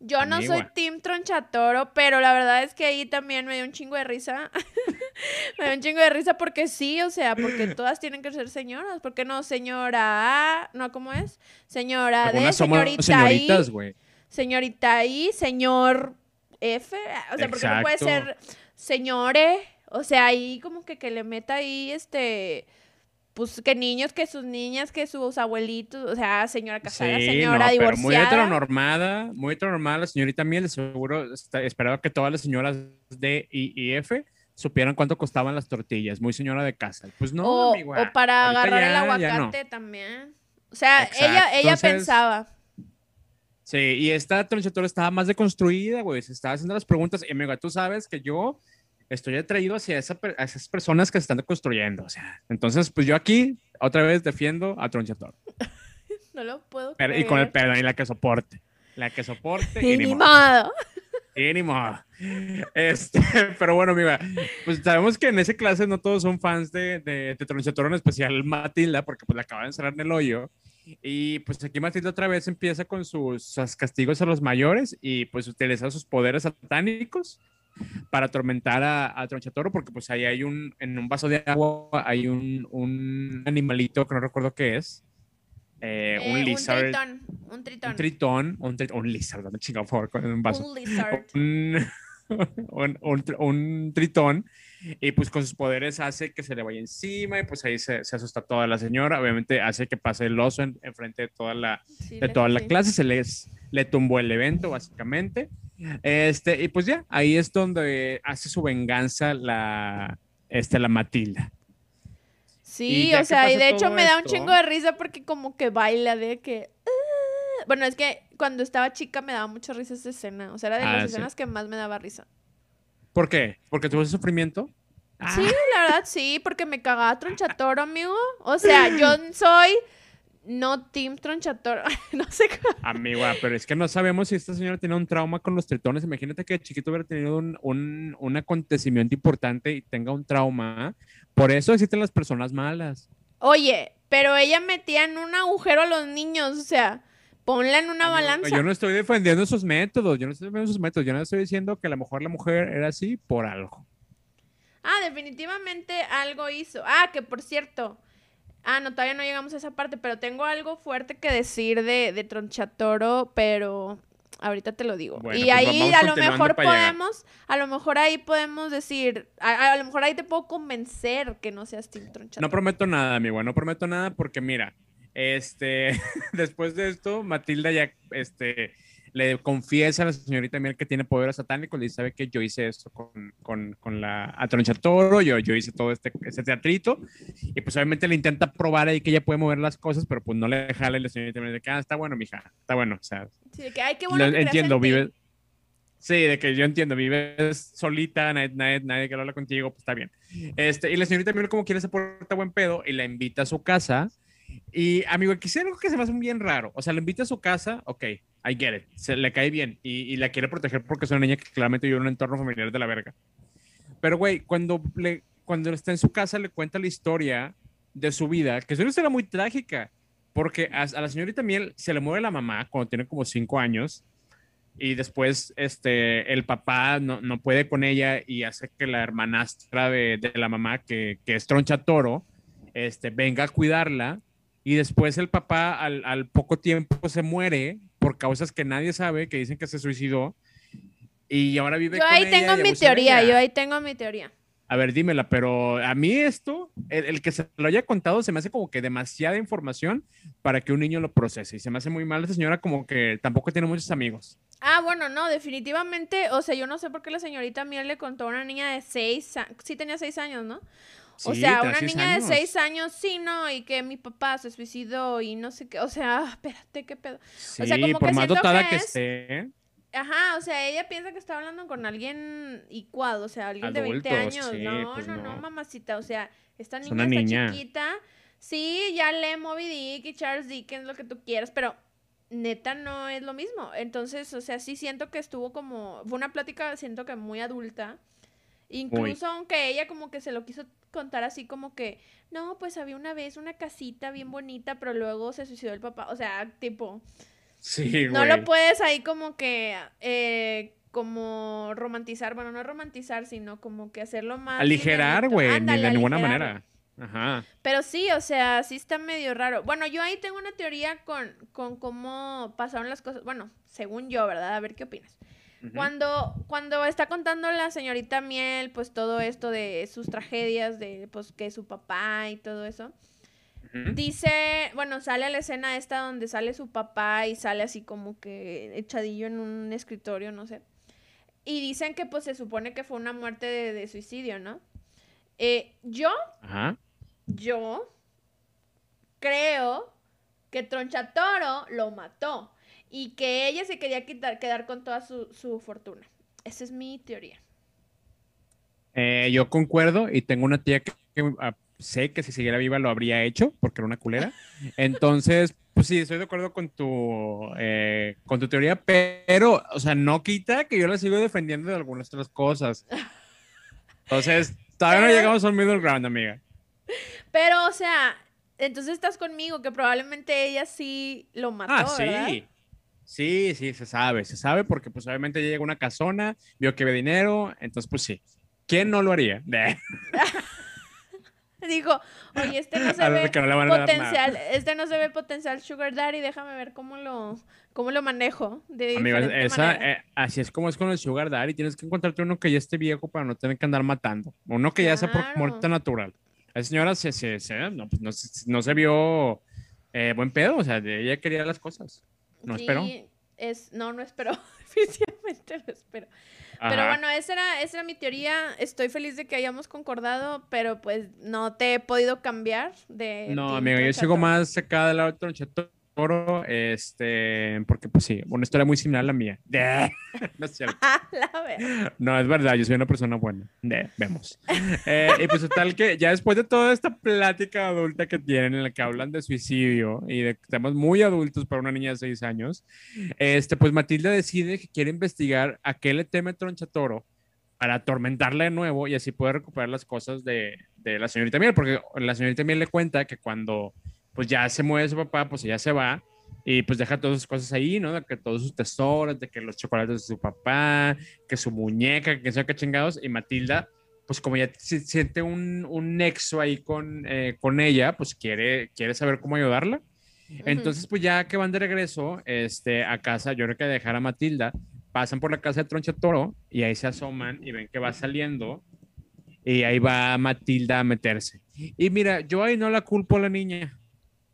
Yo no soy. Team Tronchatoro, pero la verdad es que ahí también me dio un chingo de risa. (laughs) me dio un chingo de risa porque sí, o sea, porque (clears throat) todas tienen que ser señoras. ¿Por qué no señora A? ¿No? ¿Cómo es? Señora D, señorita señoritas, I, señorita I, señor F. O sea, porque no puede ser señore. O sea, ahí como que, que le meta ahí este. Pues que niños, que sus niñas, que sus abuelitos, o sea, señora casada, Sí, señora no, pero muy divorciada. heteronormada, muy heteronormada la señorita Miel, de seguro está- esperaba que todas las señoras D I y F supieran cuánto costaban las tortillas, muy señora de casa. Pues no, o, o para agarrar el no. aguacate también. O sea, Exacto, ella, ella entonces- pensaba. Sí, y esta Tronchatoro estaba más deconstruida, güey. Se estaba haciendo las preguntas. Y amiga, tú sabes que yo estoy atraído hacia esa, a esas personas que se están deconstruyendo. O sea, entonces, pues yo aquí otra vez defiendo a Tronchatoro. (laughs) no lo puedo Pero- creer. y con el perdón y la que soporte. La que soporte Y y, ni ni modo. modo. Y ni modo. Este, (laughs) pero bueno, amiga, pues sabemos que en esa clase no todos son fans de, de, de Tronchatoro, en especial Matilda, porque pues la acaba de encerrar en el hoyo. Y pues aquí Matilda otra vez empieza con sus, sus castigos a los mayores y pues utiliza sus poderes satánicos para atormentar a, a Tronchatoro, porque pues ahí hay un, en un vaso de agua hay un, un animalito que no recuerdo qué es. Eh, Eh, un lizard. Un tritón. Un tritón. Un tritón, un, un lizard, dame chingado, por favor, con un vaso Un lizard. un, (laughs) un, un tr- un tritón y pues con sus poderes hace que se le vaya encima y pues ahí se, se asusta toda la señora, obviamente hace que pase el oso en, enfrente de toda la, Sí, de toda la clase, se les le tumbó el evento básicamente. Este, y pues ya, ahí es donde hace su venganza la, este, la Matilda. Sí, o sea, y de hecho me da un esto- chingo de risa porque como que baila de que... "Ah". Bueno, es que cuando estaba chica me daba mucha risa esa escena. O sea, era de Ah, las sí. escenas que más me daba risa. ¿Por qué? ¿Porque tuvo ese sufrimiento? Sí, la verdad sí, porque me cagaba Tronchatoro, amigo. O sea, yo (clears throat) soy no Team Tronchatoro. (laughs) no sé cómo. Amigo, ah, pero es que no sabemos si esta señora tenía un trauma con los tritones. Imagínate que de chiquito hubiera tenido un, un, un acontecimiento importante y tenga un trauma. Por eso existen las personas malas. Oye, pero ella metía en un agujero a los niños, o sea, ponla en una Amigo, balanza. Yo no estoy defendiendo esos métodos. Yo no estoy defendiendo esos métodos. Yo no estoy diciendo que a lo mejor la mujer era así por algo. Ah, definitivamente algo hizo. Ah, que por cierto. Ah, no, todavía no llegamos a esa parte, pero tengo algo fuerte que decir de, de Tronchatoro, pero ahorita te lo digo. Bueno, y pues ahí a lo mejor llegar. podemos, a lo mejor ahí podemos decir, a, a lo mejor ahí te puedo convencer que no seas Team Tronchatoro. No prometo nada, amigo. No prometo nada porque mira, este, (laughs) después de esto, Matilda ya, este, le confiesa a la señorita Miel que tiene poderes satánicos. Le dice, ¿sabe que Yo hice esto con, con, con la Atronchatoro, yo, yo hice todo este, este teatrito. Y pues obviamente le intenta probar ahí que ella puede mover las cosas, pero pues no le jala y la señorita Miel dice, ah, está bueno, mija, está bueno. O sea, Sí, de que, ay, qué bueno que entiendo, en ti". vives. Sí, de que yo entiendo, vives solita, nadie, nadie, nadie quiere hablar contigo, pues está bien. Este, y la señorita Miel como quiere se porta buen pedo y la invita a su casa. Y amigo, hay algo que se me hace bien raro. O sea, la invita a su casa, ok, I get it, se le cae bien y, y la quiere proteger porque es una niña que claramente vive en un entorno familiar de la verga. Pero güey, cuando, le, cuando está en su casa le cuenta la historia de su vida, que es una historia muy trágica, porque a, a la señorita Miel se le muere la mamá cuando tiene como cinco años y después este, el papá no, no puede con ella y hace que la hermanastra de, de la mamá, que, que es Troncha Toro, este, venga a cuidarla y después el papá al, al poco tiempo se muere por causas que nadie sabe, que dicen que se suicidó y ahora vive Yo con ahí ella tengo mi teoría, yo ahí tengo mi teoría. A ver, dímela, pero a mí esto, el, el que se lo haya contado, se me hace como que demasiada información para que un niño lo procese. Y se me hace muy mal esta señora como que tampoco tiene muchos amigos. Ah, bueno, no, definitivamente, o sea, yo no sé por qué la señorita Miel le contó a una niña de seis, sí tenía seis años, ¿no? O sea, una niña años. de seis años, sí, no, y que mi papá se suicidó y no sé qué, o sea, (laughs) espérate, qué pedo. Sí, sea, como por que más dotada que que, es- esté. Ajá, o sea, ella piensa que está hablando con alguien igual, o sea, alguien de 20 Adultos, años. sí, no, pues no, no, no. mamacita, o sea, esta Es niña una está niña. chiquita. Sí, ya lee Moby Dick y Charles Dickens, lo que tú quieras, pero neta no es lo mismo. Entonces, o sea, sí siento que estuvo como, fue una plática, siento que muy adulta. Incluso aunque ella como que se lo quiso contar así como que, no, pues había una vez una casita bien bonita, pero luego se suicidó el papá. O sea, tipo, Sí, no lo puedes ahí como que, eh, como romantizar, bueno, no romantizar, sino como que hacerlo más... Aligerar, güey, de ninguna manera. Ajá. Pero sí, o sea, sí está medio raro. Bueno, yo ahí tengo una teoría con, con cómo pasaron las cosas. Bueno, según yo, ¿verdad? A ver qué opinas. Cuando, cuando está contando la señorita Miel, pues todo esto de sus tragedias, de pues que su papá y todo eso. Dice, bueno, sale a la escena esta donde sale su papá y sale así como que echadillo en un escritorio, no sé. Y dicen que pues se supone que fue una muerte de, de suicidio, ¿no? Eh, yo, Ajá. yo creo que Tronchatoro lo mató. Y que ella se quería quitar, quedar con toda su, su fortuna. Esa es mi teoría. Eh, yo concuerdo y tengo una tía que, que, ah, sé que si siguiera viva lo habría hecho porque era una culera. (laughs) Entonces, pues sí, estoy de acuerdo con tu, eh, con tu teoría, pero, o sea, no quita que yo la sigo defendiendo de algunas otras cosas. Entonces, todavía no llegamos a un middle ground, amiga. Pero, o sea, entonces estás conmigo, que probablemente ella sí lo mató, Ah, ¿verdad? Sí. Sí, se sabe, se sabe porque pues obviamente llega una casona, vio que ve dinero, entonces pues sí. ¿Quién no lo haría? (laughs) Dijo, oye, este no (laughs) se A ve no potencial, este no se ve potencial sugar daddy, déjame ver cómo lo, cómo lo manejo de Amigo, esa, eh, así es como es con el sugar daddy. Tienes que encontrarte uno que ya esté viejo para no tener que andar matando. Uno que ya sea por muerte natural. La señora se, se, se- no, pues no, se- no se vio eh, buen pedo. O sea, ella quería las cosas. No Sí, esperó. Es, no, no espero. (laughs) Definitivamente no espero. Pero bueno, esa era, esa era mi teoría. Estoy feliz de que hayamos concordado, pero pues no te he podido cambiar de. No, amigo, yo sigo más acá del lado de Tronchatoro, este, porque pues sí, una historia muy similar a la mía. (laughs) no es cierto. (laughs) No, es verdad, yo soy una persona buena. Vemos. Eh, y pues total que ya después de toda esta plática adulta que tienen en la que hablan de suicidio y de temas muy adultos para una niña de seis años, este, pues Matilda decide que quiere investigar a qué le teme Tronchatoro para atormentarla de nuevo y así poder recuperar las cosas de, de la señorita Miel, porque la señorita Miel le cuenta que cuando pues ya se muere su papá, pues ella se va y pues deja todas sus cosas ahí, ¿no? De que todos sus tesoros, de que los chocolates de su papá, que su muñeca, que sea que chingados, y Matilda, pues como ya siente un, un nexo ahí con, eh, con ella, pues quiere, quiere saber cómo ayudarla. Entonces, pues ya que van de regreso este, a casa, yo creo que dejar a Matilda, pasan por la casa de Tronchatoro y ahí se asoman y ven que va saliendo y ahí va Matilda a meterse. Y mira, yo ahí no la culpo a la niña,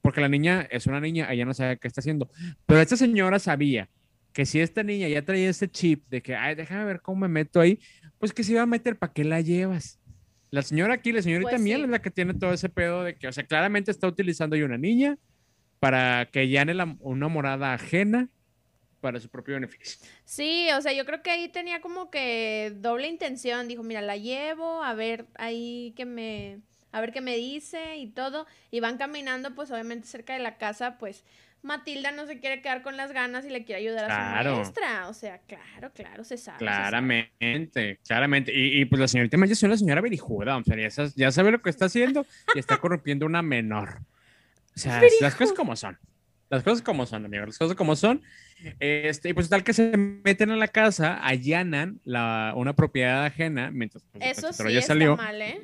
porque la niña es una niña, ella no sabe qué está haciendo. Pero esta señora sabía que si esta niña ya traía ese chip de que, ay, déjame ver cómo me meto ahí, pues que se iba a meter, ¿para qué la llevas? La señora aquí, la señorita Pues Miel sí. es la que tiene todo ese pedo de que, o sea, claramente está utilizando ahí una niña para que llene la- una morada ajena para su propio beneficio. Sí, o sea, yo creo que ahí tenía como que doble intención. Dijo, mira, la llevo, a ver ahí que me, a ver qué me dice y todo. Y van caminando, pues obviamente cerca de la casa, pues Matilda no se quiere quedar con las ganas y le quiere ayudar a su maestra. O sea, claro, claro, se sabe. se sabe. Claramente, claramente. Y, y, pues la señorita Miel es una señora verijuda, o sea, ya, ya sabe lo que está haciendo y está corrompiendo una menor. O sea, las cosas como son. Las cosas como son, amigos, las cosas como son. Este, y pues tal que se meten a la casa, allanan la, una propiedad ajena, mientras pues, Eso pero sí ya está salió. mal, ¿eh?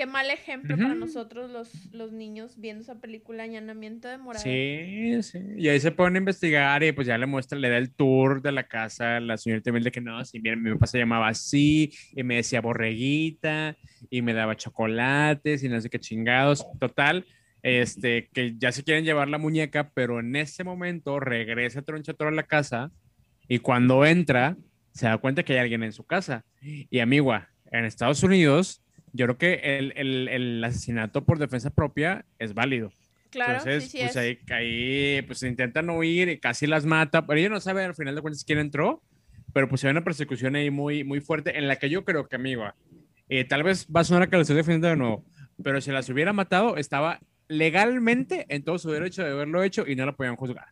Qué mal ejemplo para Ujú. nosotros los, los niños viendo esa película Allanamiento de Morada. Sí, sí. Y ahí se ponen a investigar y pues ya le muestra, le da el tour de la casa a la señorita Mel de que no, si bien mi papá se llamaba así y me decía borreguita y me daba chocolates y no sé qué chingados. Total, este, que ya se quieren llevar la muñeca, pero en ese momento regresa Tronchatoro a la casa y cuando entra se da cuenta que hay alguien en su casa. Y amigua, en Estados Unidos, yo creo que el, el- el asesinato por defensa propia es válido. Claro, Entonces, sí, sí pues es. ahí, ahí pues intentan huir y casi las mata, pero ella no sabe al final de cuentas quién entró, pero pues hay una persecución ahí muy, muy fuerte en la que yo creo que, amigo, eh, tal vez va a sonar que lo estoy defendiendo de nuevo, pero si las hubiera matado, estaba legalmente en todo su derecho de haberlo hecho y no la podían juzgar.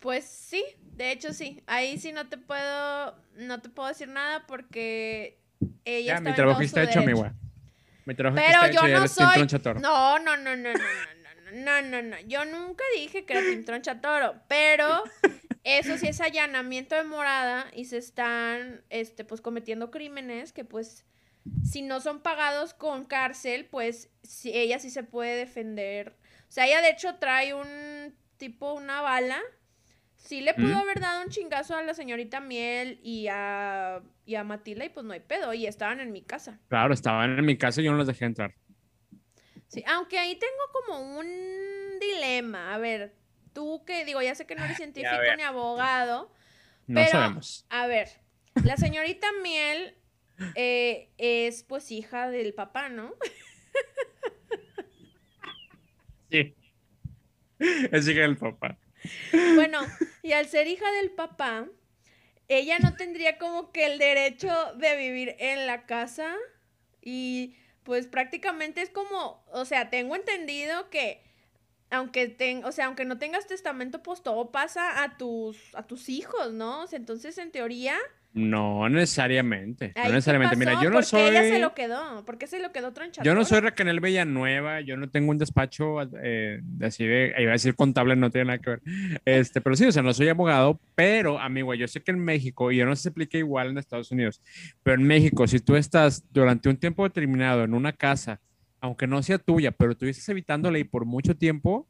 Pues sí, de hecho sí. Ahí sí no te puedo, no te puedo decir nada porque ella Ya, mi trabajo está hecho, derecho. amigo. Mi trabajo Pero está yo hecho, no soy. No, no, no, no, no, no, no, no, no, no. Yo nunca dije que era Team Tronchatoro, pero eso sí es allanamiento de morada y se están, este, pues cometiendo crímenes que, pues, si no son pagados con cárcel, pues, sí, ella sí se puede defender. O sea, ella de hecho trae un tipo, una bala. Sí le pudo ¿Mm? haber dado un chingazo a la señorita Miel y a, y a Matilda y pues no hay pedo. Y estaban en mi casa. Claro, estaban en mi casa y yo no las dejé entrar. Sí, aunque ahí tengo como un dilema. A ver, tú que digo, ya sé que no eres (laughs) científico ni abogado. No Pero- sabemos. A ver, la señorita Miel eh, es pues hija del papá, ¿no? Sí. (laughs) Es hija del papá. Bueno, y al ser hija del papá, ella no tendría como que el derecho de vivir en la casa y pues prácticamente es como, o sea, tengo entendido que aunque ten, o sea, aunque no tengas testamento, pues todo pasa a tus a tus hijos, ¿no? O sea, entonces en teoría No necesariamente. No ¿qué necesariamente. Mira, yo no ¿Por qué soy. ella se lo quedó? ¿Por qué se lo quedó tronchador? Yo no soy Raquel Villanueva, yo no tengo un despacho eh, así de, iba a decir contable, no tiene nada que ver. (laughs) Este, pero sí, o sea, no soy abogado, pero amigo, yo sé que en México, y yo no sé si se aplica igual en Estados Unidos, pero en México, si tú estás durante un tiempo determinado en una casa, aunque no sea tuya, pero tú estás evitando ley por mucho tiempo,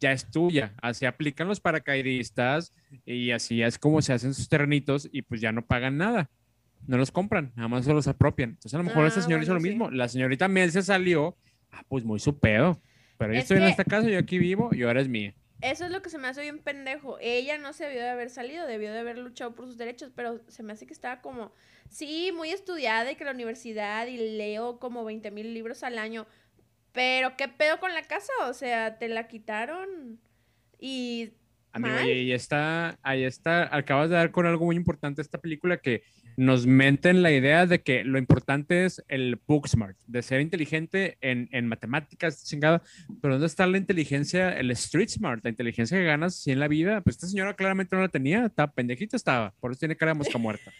ya es tuya. Así aplican los paracaidistas y así es como se hacen sus terrenitos y pues ya no pagan nada. No los compran, nada más se los apropian. Entonces a lo mejor Ah, esta señora hizo lo bueno, sí. mismo. La señorita Mel se salió, ah, pues muy su pedo. Pero yo Es estoy en que- esta casa, yo aquí vivo y ahora es mía. Eso es lo que se me hace bien pendejo. Ella no se debió de haber salido, debió de haber luchado por sus derechos, pero se me hace que estaba como, sí, muy estudiada y que la universidad y leo como 20 mil libros al año, pero ¿qué pedo con la casa? O sea, te la quitaron y... Amigo, Mal. ahí está, ahí está, acabas de dar con algo muy importante esta película que nos menten la idea de que lo importante es el book smart, de ser inteligente en, en matemáticas, chingada, pero ¿dónde está la inteligencia, el street smart, la inteligencia que ganas si en la vida? Pues esta señora claramente no la tenía, estaba pendejita estaba, por eso tiene cara de mosca (laughs) muerta.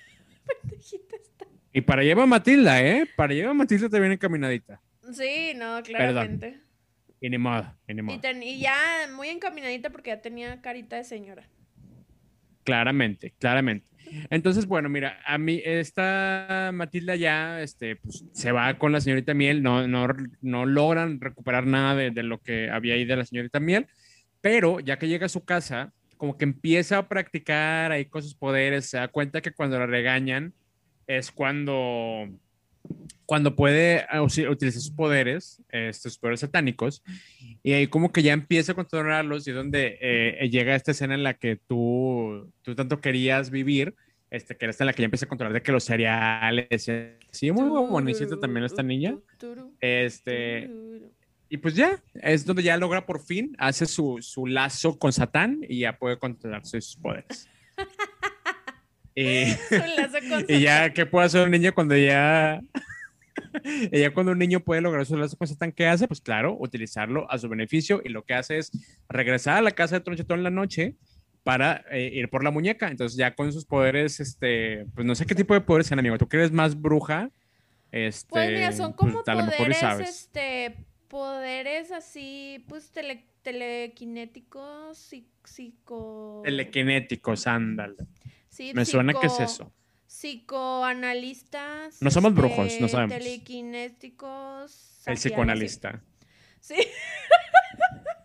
Pendejita está. Y para llevar a Matilda, ¿eh? Para llevar a Matilda te viene encaminadita. Sí, no, claramente. Y ni modo, y ni Y, modo. ten- y ya muy encaminadita porque ya tenía carita de señora. Claramente, claramente. Entonces, bueno, mira, a mí esta Matilda ya este, pues, se va con la señorita Miel, no, no, no logran recuperar nada de, de lo que había ahí de la señorita Miel, pero ya que llega a su casa, como que empieza a practicar ahí con sus poderes, se da cuenta que cuando la regañan es cuando, cuando puede usi- utilizar sus poderes, estos poderes satánicos, y ahí como que ya empieza a controlarlos y es donde eh, llega esta escena en la que tú, tú tanto querías vivir, este, que era esta en la que ya empieza a controlar de que los cereales, y así, muy bonita también esta niña. Este, y pues ya, es donde ya logra por fin, hace su, su lazo con Satán y ya puede controlar sus poderes. (laughs) con (laughs) y ya, ¿qué puede hacer un niño cuando ya... (laughs) ya cuando un niño puede lograr su lazo con Satán, ¿qué hace? Pues claro, utilizarlo a su beneficio y lo que hace es regresar a la casa de Tronchetón en la noche para eh, ir por la muñeca. Entonces ya con sus poderes, este, pues no sé qué tipo de poderes sean, amigo. ¿Tú que eres más bruja? Este, Pues mira, son pues, como y poderes, este, poderes así, pues tele, telequinéticos, psi- psico... Telequinéticos, ándale. Sí, Me suena que es psico- eso. Psicoanalistas. No somos brujos, no este, sabemos. Telequinéticos. El psicoanalista. Sí. (laughs)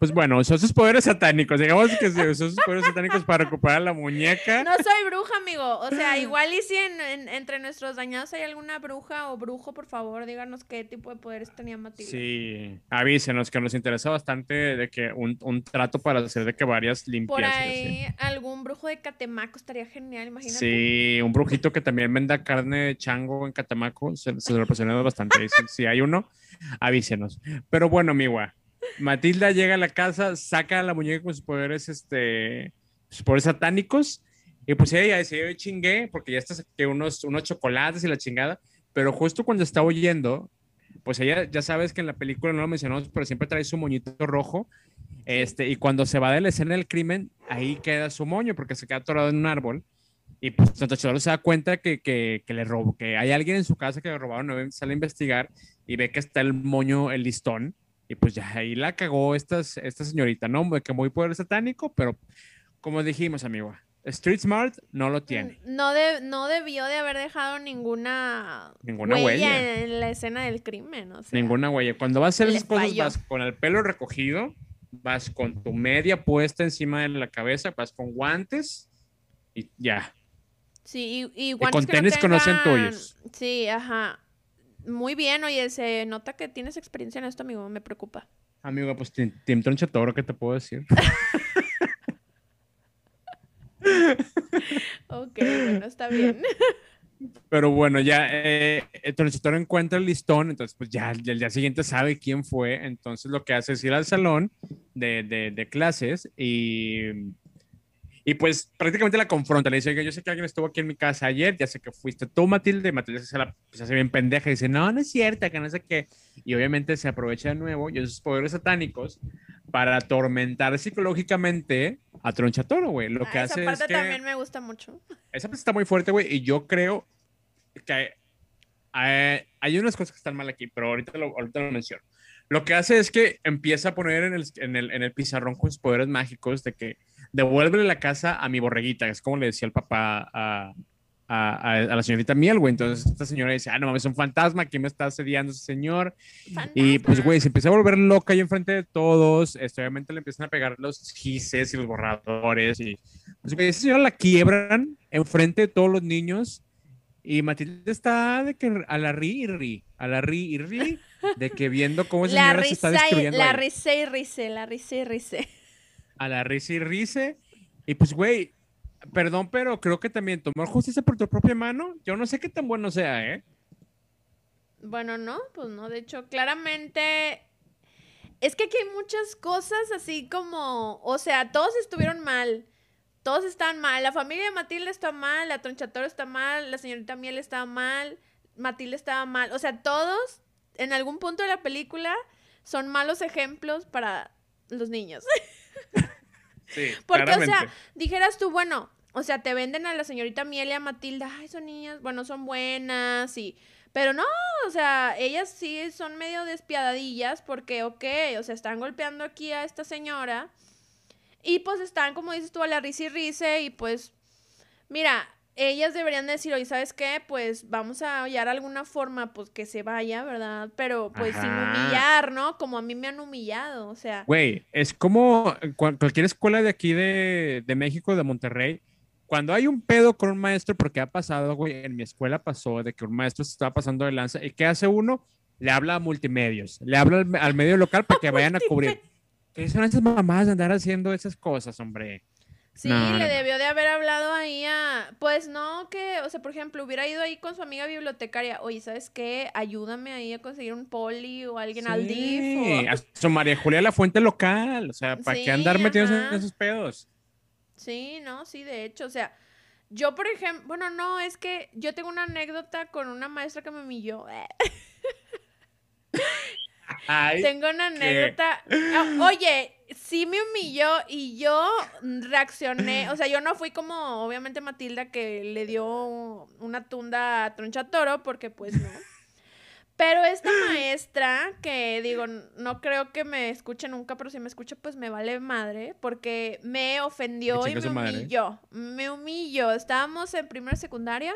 Pues bueno, son sus poderes satánicos. Digamos que son sus poderes satánicos para recuperar la muñeca. No soy bruja, amigo. O sea, igual y si en- en- entre nuestros dañados hay alguna bruja o brujo, por favor, díganos qué tipo de poderes tenía Matilda. Sí, avísenos que nos interesa bastante de que un, un trato para hacer de que varias limpias. Por así. ahí, algún brujo de Catemaco estaría genial, imagínate. Sí, un brujito que también venda carne de chango en Catamaco, se, se lo presionamos bastante. Si, si hay uno, avísenos. Pero bueno, amiga, Matilda llega a la casa, saca a la muñeca con sus poderes, este, sus poderes satánicos, y pues ella dice, yo chingué, porque ya está que unos, unos chocolates y la chingada, pero justo cuando está oyendo, pues ella, ya sabes que en la película no lo mencionamos, pero siempre trae su moñito rojo, este, y cuando se va de la escena del crimen, ahí queda su moño, porque se queda atorado en un árbol. Y pues Santa Cholo se da cuenta que, que, que le robó, que hay alguien en su casa que le robaron, sale a investigar y ve que está el moño, el listón, y pues ya ahí la cagó esta, esta señorita, ¿no? Que muy poder satánico, pero como dijimos, amigo, Street Smart no lo tiene. No, de- no debió de haber dejado ninguna, Ninguna huella. En, en la escena del crimen. O sea, Ninguna huella. Cuando vas a hacer esas cosas, falló. vas con el pelo recogido, vas con tu media puesta encima de la cabeza, vas con guantes y ya. Sí, y, y Y guantes con que no tengan- tuyos. Sí, ajá. Muy bien, oye, se nota que tienes experiencia en esto, amigo, me preocupa. Amigo, pues Tim Tronchatoro, ¿qué te puedo decir? (laughs) Ok, bueno, está bien. (laughs) Pero bueno, ya eh, el Tronchatoro encuentra el listón, entonces pues ya el día siguiente sabe quién fue, entonces lo que hace es ir al salón de, de, de clases y y pues prácticamente la confronta, le dice, yo sé que alguien estuvo aquí en mi casa ayer, ya sé que fuiste tú, Matilde, Matilde se, la, pues, hace bien pendeja y dice, no, no es cierta, que no sé qué. Y obviamente se aprovecha de nuevo y esos poderes satánicos para atormentar psicológicamente a Tronchatoro, güey. Lo que Ah, hace esa parte es que... también me gusta mucho. Esa parte está muy fuerte, güey, y yo creo que eh, hay unas cosas que están mal aquí, pero ahorita lo, ahorita lo menciono. Lo que hace es que empieza a poner en el, en el, en el pizarrón con sus poderes mágicos de que devuélvele la casa a mi borreguita, es como le decía el papá a, a, a, a la señorita Miel, güey. Entonces esta señora dice, ah, no mames, es un fantasma, ¿quién me está asediando ese señor? Y pues, Fantasma. güey, se empieza a volver loca ahí enfrente de todos. Este, obviamente le empiezan a pegar los gises y los borradores. Y pues, güey, esa señora la quiebran enfrente de todos los niños. Y Matilde está de que a la ri y ri, a la ri y ri, de que viendo cómo esa La señora se está y destruyendo. la ahí. risa y risa, la risa y risa. a la risa y risa. Y pues, güey, perdón, pero creo que también tomar justicia por tu propia mano, yo no sé qué tan bueno sea, ¿eh? Bueno, no, pues no, de hecho, claramente es que aquí hay muchas cosas así como, o sea, todos estuvieron mal. Todos están mal. La familia de Matilde está mal, la Tronchatoro está mal, la señorita Miel está mal, Matilde estaba mal. O sea, todos en algún punto de la película son malos ejemplos para los niños. (laughs) Sí, (laughs) Porque, o sea, dijeras tú, bueno, o sea, te venden a la señorita Miel y a Matilda, ay, son niñas, bueno, son buenas y... Pero no, o sea, ellas sí son medio despiadadillas porque, ok, o sea, están golpeando aquí a esta señora y pues están, como dices tú, a la risa y risa y pues, mira, ellas deberían decir, oye, ¿sabes qué? Pues vamos a hallar alguna forma, pues que se vaya, ¿verdad? Pero pues sin Ajá. humillar, ¿no? Como a mí me han humillado, o sea... Güey, es como cua- cualquier escuela de aquí de, de México, de Monterrey, cuando hay un pedo con un maestro, porque ha pasado, güey, en mi escuela pasó de que un maestro se estaba pasando de lanza, ¿y qué hace uno? Le habla a multimedios, le habla al, al medio local para que vayan a cubrir. (laughs) ¿Qué son esas mamás de andar haciendo esas cosas, hombre? Sí, No, le no. debió de haber hablado ahí a... Pues no, que, o sea, por ejemplo, hubiera ido ahí con su amiga bibliotecaria. Oye, ¿sabes qué? Ayúdame ahí a conseguir un poli o alguien al DIF. Sí, o- a su María Julia la fuente local, o sea, ¿para Sí, qué andar metiéndose ajá. en esos pedos? Sí, no, sí, de hecho, o sea, yo, por ejemplo, bueno, no, es que yo tengo una anécdota con una maestra que me humilló. (laughs) Ay, Tengo una anécdota. Ah, oye, sí me humilló y yo reaccioné. O sea, yo no fui como, obviamente, Matilda, que le dio una tunda a Tronchatoro, porque pues no. (laughs) Pero esta maestra, que digo, no creo que me escuche nunca, pero si me escucha, pues me vale madre, porque me ofendió y me humilló. Me humilló. Estábamos en primera secundaria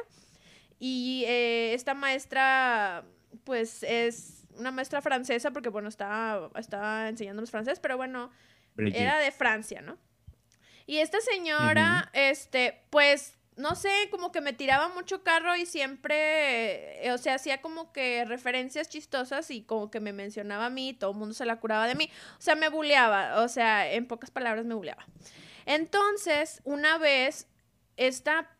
y eh, esta maestra, pues es una maestra francesa, porque bueno, estaba, estaba enseñándonos francés, pero bueno, Brigitte. era de Francia, ¿no? Y esta señora, este, pues, no sé, como que me tiraba mucho carro y siempre, eh, o sea, hacía como que referencias chistosas y como que me mencionaba a mí, todo el mundo se la curaba de mí. O sea, me buleaba, o sea, en pocas palabras me buleaba. Entonces, una vez, esta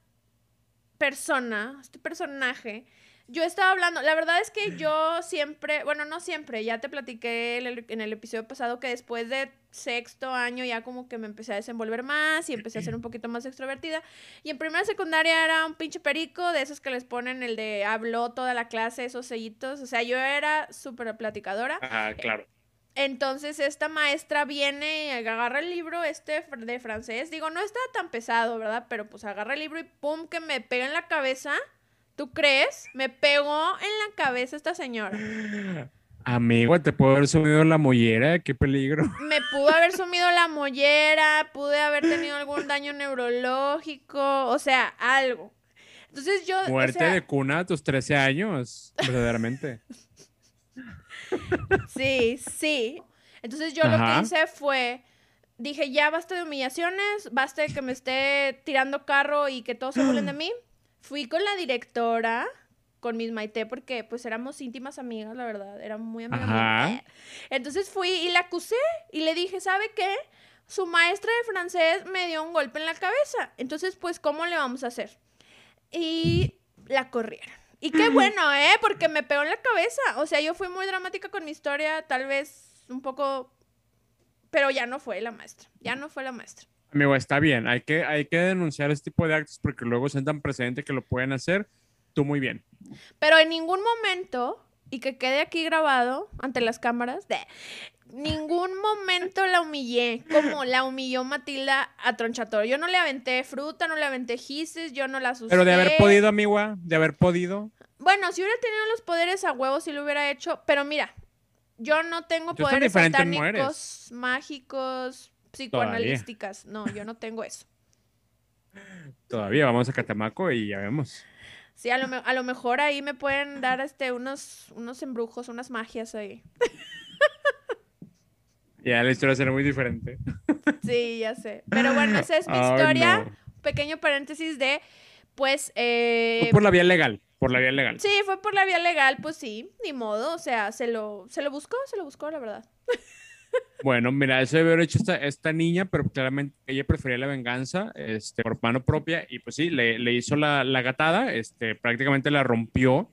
persona, este personaje, yo estaba hablando, la verdad es que yo siempre, bueno, no siempre, ya te platiqué el- en el episodio pasado que después de sexto año ya como que me empecé a desenvolver más y empecé a ser un poquito más extrovertida. Y en primera secundaria era un pinche perico, de esos que les ponen el de habló toda la clase, esos sellitos. O sea, yo era súper platicadora. Ajá, claro. Entonces esta maestra viene y agarra el libro este de francés. Digo, no está tan pesado, ¿verdad? Pero pues agarra el libro y pum, que me pega en la cabeza. ¿Tú crees? Me pegó en la cabeza esta señora. Amigo, te puedo haber subido la mollera, qué peligro. (laughs) Me pudo haber sumido la mollera, pude haber tenido algún daño neurológico, o sea, algo. Entonces yo... o Muerte sea, de cuna a tus 13 años, verdaderamente. (laughs) Sí, sí. Entonces yo lo que hice fue, dije, ya basta de humillaciones, basta de que me esté tirando carro y que todos se burlen de mí. Fui con la directora, con Miss Maite, porque pues éramos íntimas amigas, la verdad, era muy amiga. Entonces fui y la acusé y le dije, ¿sabe qué? Su maestra de francés me dio un golpe en la cabeza. Entonces, pues, ¿cómo le vamos a hacer? Y la corrieron. Y qué bueno, ¿eh? Porque me pegó en la cabeza. O sea, yo fui muy dramática con mi historia, tal vez un poco pero ya no fue la maestra, ya no fue la maestra. Amigo, está bien, hay que, hay que denunciar este tipo de actos porque luego sientan precedente que lo pueden hacer. Tú muy bien. Pero en ningún momento, y que quede aquí grabado ante las cámaras, de ningún momento la humillé como la humilló Matilda a Tronchatoro. Yo no le aventé fruta, no le aventé gises, yo no la asusté. Pero de haber podido, amigua, de haber podido. Bueno, si hubiera tenido los poderes a huevos, sí lo hubiera hecho. Pero mira, yo no tengo tan poderes satánicos, mágicos, psicoanalísticas. No, yo no tengo eso. Todavía vamos a Catamaco y ya vemos. Sí, a lo, a lo mejor ahí me pueden dar este unos, unos embrujos, unas magias ahí. Ya la historia será muy diferente. Sí, ya sé. Pero bueno, esa es mi historia. no. Pequeño paréntesis de, pues, eh, Fue por la vía legal, por la vía legal. sí, fue por la vía legal, pues sí, ni modo. O sea, se lo, se lo buscó, se lo buscó, la verdad. Bueno, mira, eso debe haber hecho esta, niña, pero claramente ella prefería la venganza este, por mano propia y pues sí, le, hizo la, la gatada, este, prácticamente la rompió,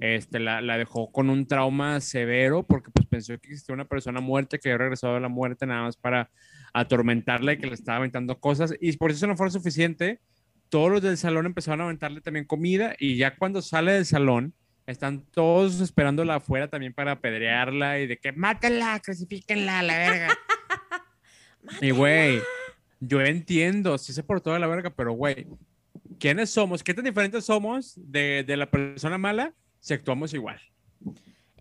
este, la, la dejó con un trauma severo porque pues pensó que existía una persona muerta que había regresado de la muerte nada más para atormentarla y que le estaba aventando cosas y por eso no fue suficiente, todos los del salón empezaron a aventarle también comida y ya cuando sale del salón están todos esperándola afuera también para apedrearla y de que mátenla, crucifíquenla, la verga. (laughs) y güey, yo entiendo, sí se portó de la verga, pero güey, ¿quiénes somos? ¿Qué tan diferentes somos de, de la persona mala si actuamos igual?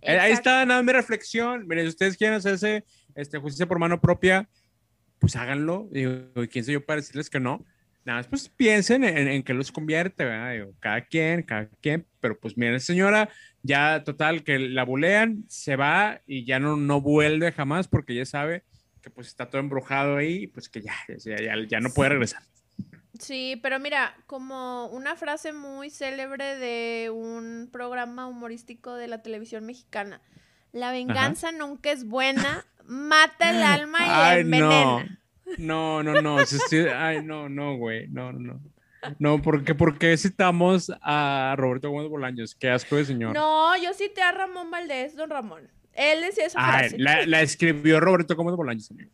Eh, Ahí Exacto. está nada mi reflexión. Miren, si ustedes quieren hacerse este, justicia por mano propia, pues háganlo. Digo, ¿quién soy yo para decirles que no? Nada más, pues piensen en, en qué los convierte, ¿verdad? Digo, cada quien, cada quien, pero pues miren, señora, ya total, que la bulean, se va y ya no, no vuelve jamás porque ya sabe que pues está todo embrujado ahí y pues que ya, ya, ya, ya no puede regresar. Sí, pero mira, como una frase muy célebre de un programa humorístico de la televisión mexicana. La venganza nunca es buena, mata el alma y la no. No, no, no. ay, no, no, güey. No, no, no. No, porque, porque citamos a Roberto Gómez Bolaños. Qué asco de señor. No, yo cité a Ramón Valdés, don Ramón. Él decía esa Ay, frase. la, la escribió Roberto Gómez Bolaños, amigo.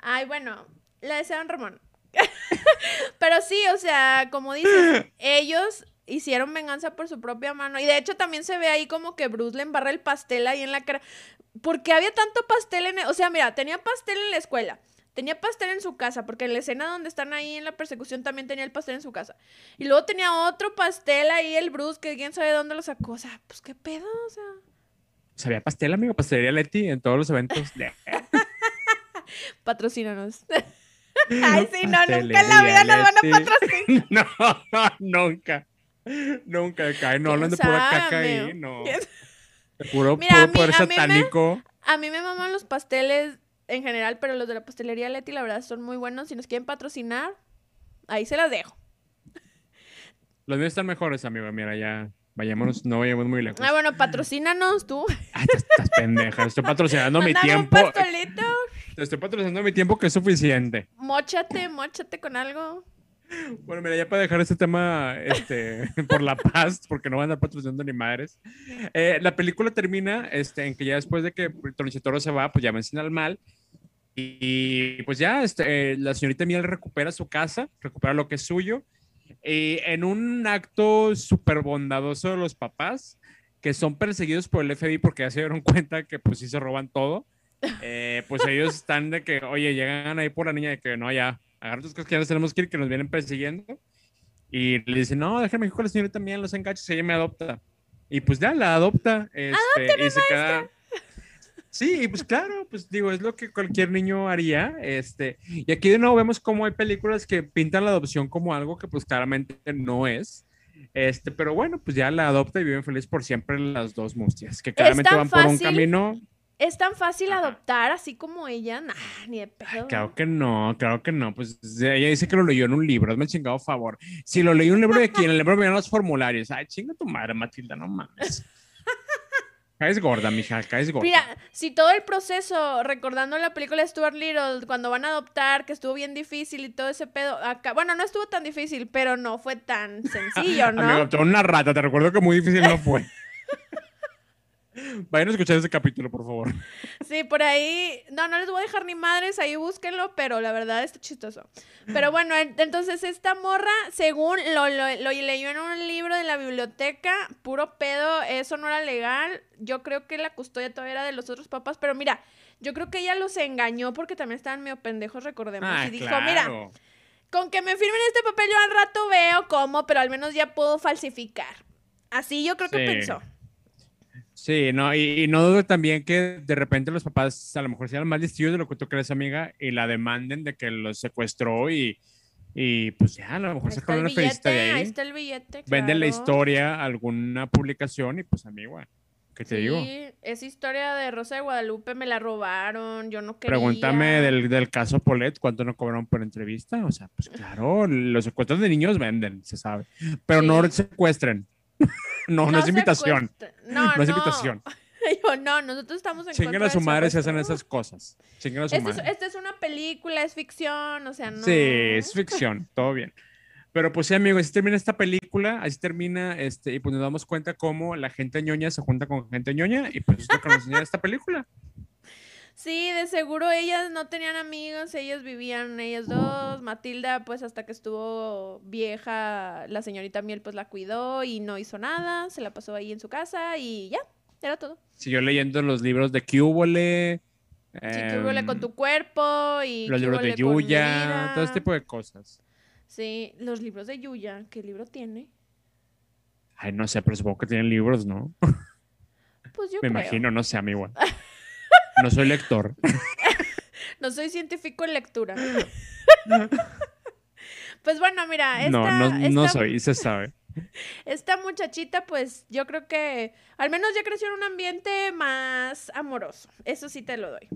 Ay, bueno, la decía don Ramón. (laughs) Pero sí, o sea, como dices, ellos hicieron venganza por su propia mano. Y de hecho también se ve ahí como que Bruce le embarra el pastel ahí en la cara. Porque había tanto pastel en... O sea, mira, tenía pastel en la escuela. Tenía pastel en su casa, porque en la escena donde están ahí en la persecución también tenía el pastel en su casa. Y luego tenía otro pastel ahí, el Bruce, que quién sabe dónde lo sacó. O sea, pues qué pedo, o sea. Sabía pastel, amigo. Pastelería Leti en todos los eventos. (laughs) Patrocínanos. (laughs) Ay, sí, no, nunca en la vida nos van a patrocinar. (laughs) no, nunca. Nunca. Ay, no ¿Quién hablan de pura caca ahí. No. ¿Quién De puro, Mira, puro a mí- poder a mí me- satánico. A mí me maman los pasteles en general, pero los de la pastelería Leti, la verdad, son muy buenos. Si nos quieren patrocinar, ahí se las dejo. Los míos están mejores, amigo. Mira, ya. Vayámonos, no vayamos muy lejos. Ah, bueno, patrocínanos tú. Ay, estás, estás pendeja. Estoy patrocinando mi tiempo. un pastelito. Te estoy patrocinando mi tiempo que es suficiente. Móchate, móchate con algo. Bueno, mira, ya para dejar este tema este, (laughs) por la paz, porque no van a andar patrocinando ni madres. eh, la película termina este, en que ya después de que Toro se va, pues ya vencen al mal. Y, pues ya este, eh, la señorita Miel recupera su casa, recupera lo que es suyo. Y en un acto súper bondadoso de los papás, que son perseguidos por el FBI porque ya se dieron cuenta que pues sí se roban todo. eh, pues ellos están de que, oye, llegan ahí por la niña de que no, ya, agarra tus cosas que ya nos tenemos que ir, que nos vienen persiguiendo. Y le dicen, no, déjame ir con la señorita también, los enganches, ella me adopta. Y pues ya, la adopta. Este, y se queda... Sí, y pues claro, pues digo, es lo que cualquier niño haría. Este, y aquí de nuevo vemos cómo hay películas que pintan la adopción como algo que pues claramente no es. Este, pero bueno, pues ya la adopta y viven felices por siempre las dos mustias, que claramente van por un camino. Es tan fácil Ajá. adoptar así como ella. Nah, ni de pedo. Claro que no, claro que no. Pues ella dice que lo leyó en un libro, hazme el chingado favor. Si lo leí en un libro de quién, en el libro venían los formularios. Ay, chinga tu madre, Matilda, no mames. (laughs) Caes gorda, mija, caes gorda. Mira, si todo el proceso, recordando la película de Stuart Little, cuando van a adoptar, que estuvo bien difícil y todo ese pedo, acá, bueno, no estuvo tan difícil, pero no fue tan sencillo, (laughs) ¿no? Tú eres una rata, te recuerdo que muy difícil no fue. (laughs) Vayan a escuchar ese capítulo, por favor. Sí, por ahí, no, no les voy a dejar ni madres, ahí búsquenlo, pero la verdad está chistoso. Pero bueno, entonces esta morra, según lo, lo, lo, leyó en un libro de la biblioteca, puro pedo, eso no era legal. Yo creo que la custodia todavía era de los otros papás, pero mira, yo creo que ella los engañó porque también estaban medio pendejos, recordemos. Ah, y dijo, claro. mira, con que me firmen este papel yo al rato veo cómo, pero al menos ya puedo falsificar. Así yo creo que pensó. Sí, no, y, y no dudo también que de repente los papás a lo mejor sean más listillos de lo que tú crees, amiga, y la demanden de que los secuestró y, y pues ya, a lo mejor el una felicita de ahí ahí, está el billete. venden la historia a alguna publicación y pues amiga, ¿qué te digo? Sí, esa historia de Rosa de Guadalupe me la robaron, yo no quería. Pregúntame del, del caso Polet, ¿cuánto no cobraron por entrevista? O sea, pues claro, los secuestros de niños venden, se sabe, pero no secuestren. No, no, es invitación, cuesta- No, no es invitación. (laughs) Yo, no, nosotros estamos en Chinguen contra a su madre si hacen esas cosas. Chinguen a su Esta es, madre. esta es una película, es ficción, o sea, no. Sí, es ficción, todo bien. Pero pues sí, amigos, así termina esta película, así termina, este, y pues nos damos cuenta cómo la gente ñoña se junta con gente ñoña, y pues es lo que nos enseña esta película. Sí, de seguro ellas no tenían amigos, ellos vivían ellas dos. Matilda, pues hasta que estuvo vieja, la señorita Miel pues la cuidó y no hizo nada, se la pasó ahí en su casa y ya, era todo. Siguió leyendo los libros de Cúbole, Sí, huele con em, tu cuerpo y los libros de Yuya, todo este tipo de cosas. Sí, los libros de Yuya, ¿qué libro tiene? Ay, no sé, pero supongo que tienen libros, ¿no? Pues yo (laughs) Me creo. imagino, no sé, amigo. (laughs) No soy lector. (laughs) No soy científico en lectura. (laughs) pues bueno, mira, esta, No, no, soy, se sabe. esta muchachita, pues yo creo que al menos ya creció en un ambiente más amoroso. Eso sí te lo doy.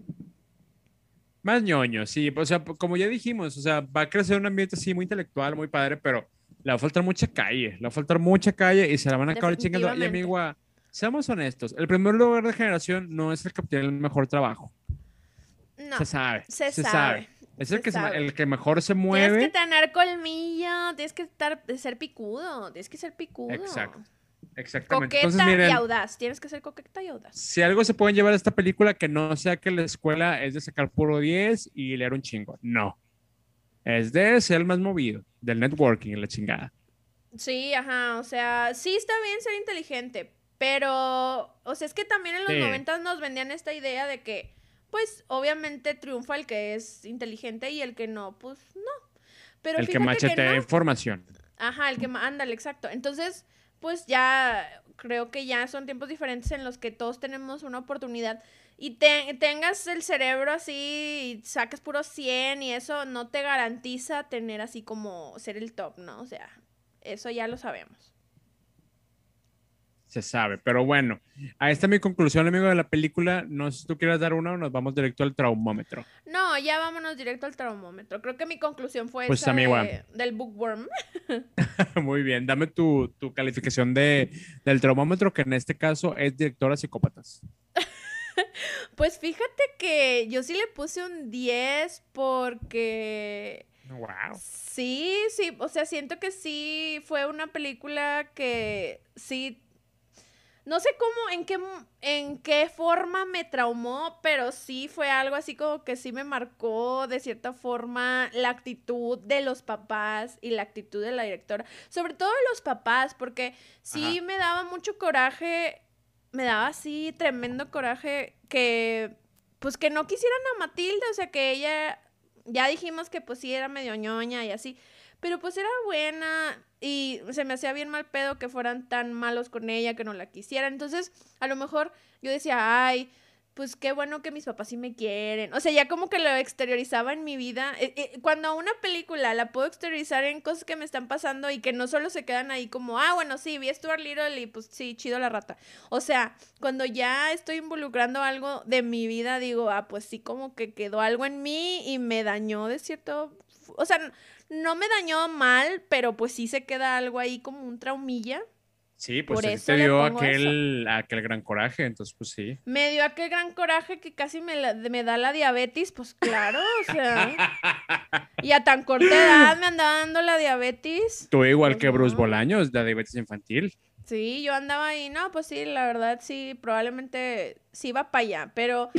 Más ñoño, sí. O sea, como ya dijimos, o sea, va a crecer un ambiente así muy intelectual, muy padre, pero le va a faltar mucha calle. Le va a faltar mucha calle y se la van a acabar chingando. Y Definitivamente. Seamos honestos, el primer lugar de generación no es el que obtiene el mejor trabajo. No, se sabe. se se, sabe, sabe. Es el que, sabe. el que mejor se tienes mueve. que tener colmillo, tienes que estar, ser picudo, tienes que ser picudo. Exacto. Exactamente. Coqueta Entonces, miren, y audaz, tienes que ser coqueta y audaz. si algo se pueden llevar a esta película, que no sea que la escuela es de sacar puro 10 y leer un chingo. No. Es de ser el más movido, del networking, la chingada. Sí, ajá, o sea, sí está bien ser inteligente, pero, o sea, es que también en los Sí. noventas nos vendían esta idea de que, pues, obviamente triunfa el que es inteligente y el que no, pues, no. Pero el que fíjate machetea no. información. Ajá, el que, ándale, exacto. Entonces, pues ya creo que ya son tiempos diferentes en los que todos tenemos una oportunidad y te- tengas el cerebro así y saques puro 100 y eso no te garantiza tener así como ser el top, ¿no? O sea, eso ya lo sabemos. Se sabe, pero bueno, ahí está mi conclusión, amigo, de la película. No sé si tú quieres dar una o nos vamos directo al traumómetro. No, ya vámonos directo al termómetro. Creo que mi conclusión fue Pues, esa amiga. de- del bookworm. (laughs) (laughs) Muy bien, dame tu, tu calificación de, del traumómetro, que en este caso es directora psicópatas. (laughs) Pues fíjate que yo sí le puse un 10 porque Wow. Sí, sí, o sea, siento que sí fue una película que sí, no sé cómo, en qué, en qué forma me traumó, pero sí fue algo así como que sí me marcó de cierta forma la actitud de los papás y la actitud de la directora, sobre todo de los papás, porque sí Ajá. me daba mucho coraje, me daba así tremendo coraje que, pues que no quisieran a Matilda, o sea, que ella ya dijimos que pues sí era medio ñoña y así, pero pues era buena y se me hacía bien mal pedo que fueran tan malos con ella, que no la quisieran. Entonces, a lo mejor yo decía, ay, pues qué bueno que mis papás sí me quieren. O sea, ya como que lo exteriorizaba en mi vida. Eh, eh, Cuando una película la puedo exteriorizar en cosas que me están pasando y que no solo se quedan ahí como, ah, bueno, sí, vi a Stuart Little y pues sí, chido la rata. O sea, cuando ya estoy involucrando algo de mi vida, digo, ah, pues sí, como que quedó algo en mí y me dañó de cierto... O sea, no me dañó mal, pero pues sí se queda algo ahí como un traumilla. Sí, pues sí te dio aquel, aquel gran coraje, entonces pues sí. Me dio aquel gran coraje que casi me, la- me da la diabetes, pues claro, o sea. (laughs) y a tan corta edad me andaba dando la diabetes. Tú igual Pues que Bruce. Bolaños, de diabetes infantil. Sí, yo andaba ahí, no, pues sí, la verdad sí, probablemente sí iba para allá, pero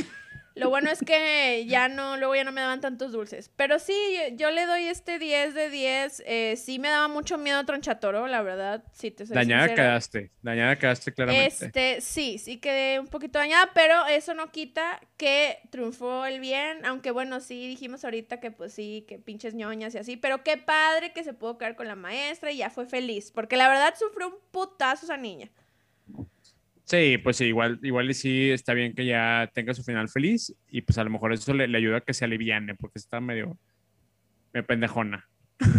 lo bueno es que ya no, luego ya no me daban tantos dulces. Pero sí, yo, yo le doy este 10 de 10, eh, sí me daba mucho miedo Tronchatoro, la verdad, sí te soy Dañada sincera. quedaste, dañada quedaste claramente. Este, sí, sí quedé un poquito dañada, pero eso no quita que triunfó el bien, aunque bueno, sí dijimos ahorita que pues sí, que pinches ñoñas y así, pero qué padre que se pudo quedar con la maestra y ya fue feliz, porque la verdad sufrió un putazo esa niña. Sí, pues sí, igual, igual y sí está bien que ya tenga su final feliz y pues a lo mejor eso le, le ayuda a que se aliviane porque está medio, medio pendejona.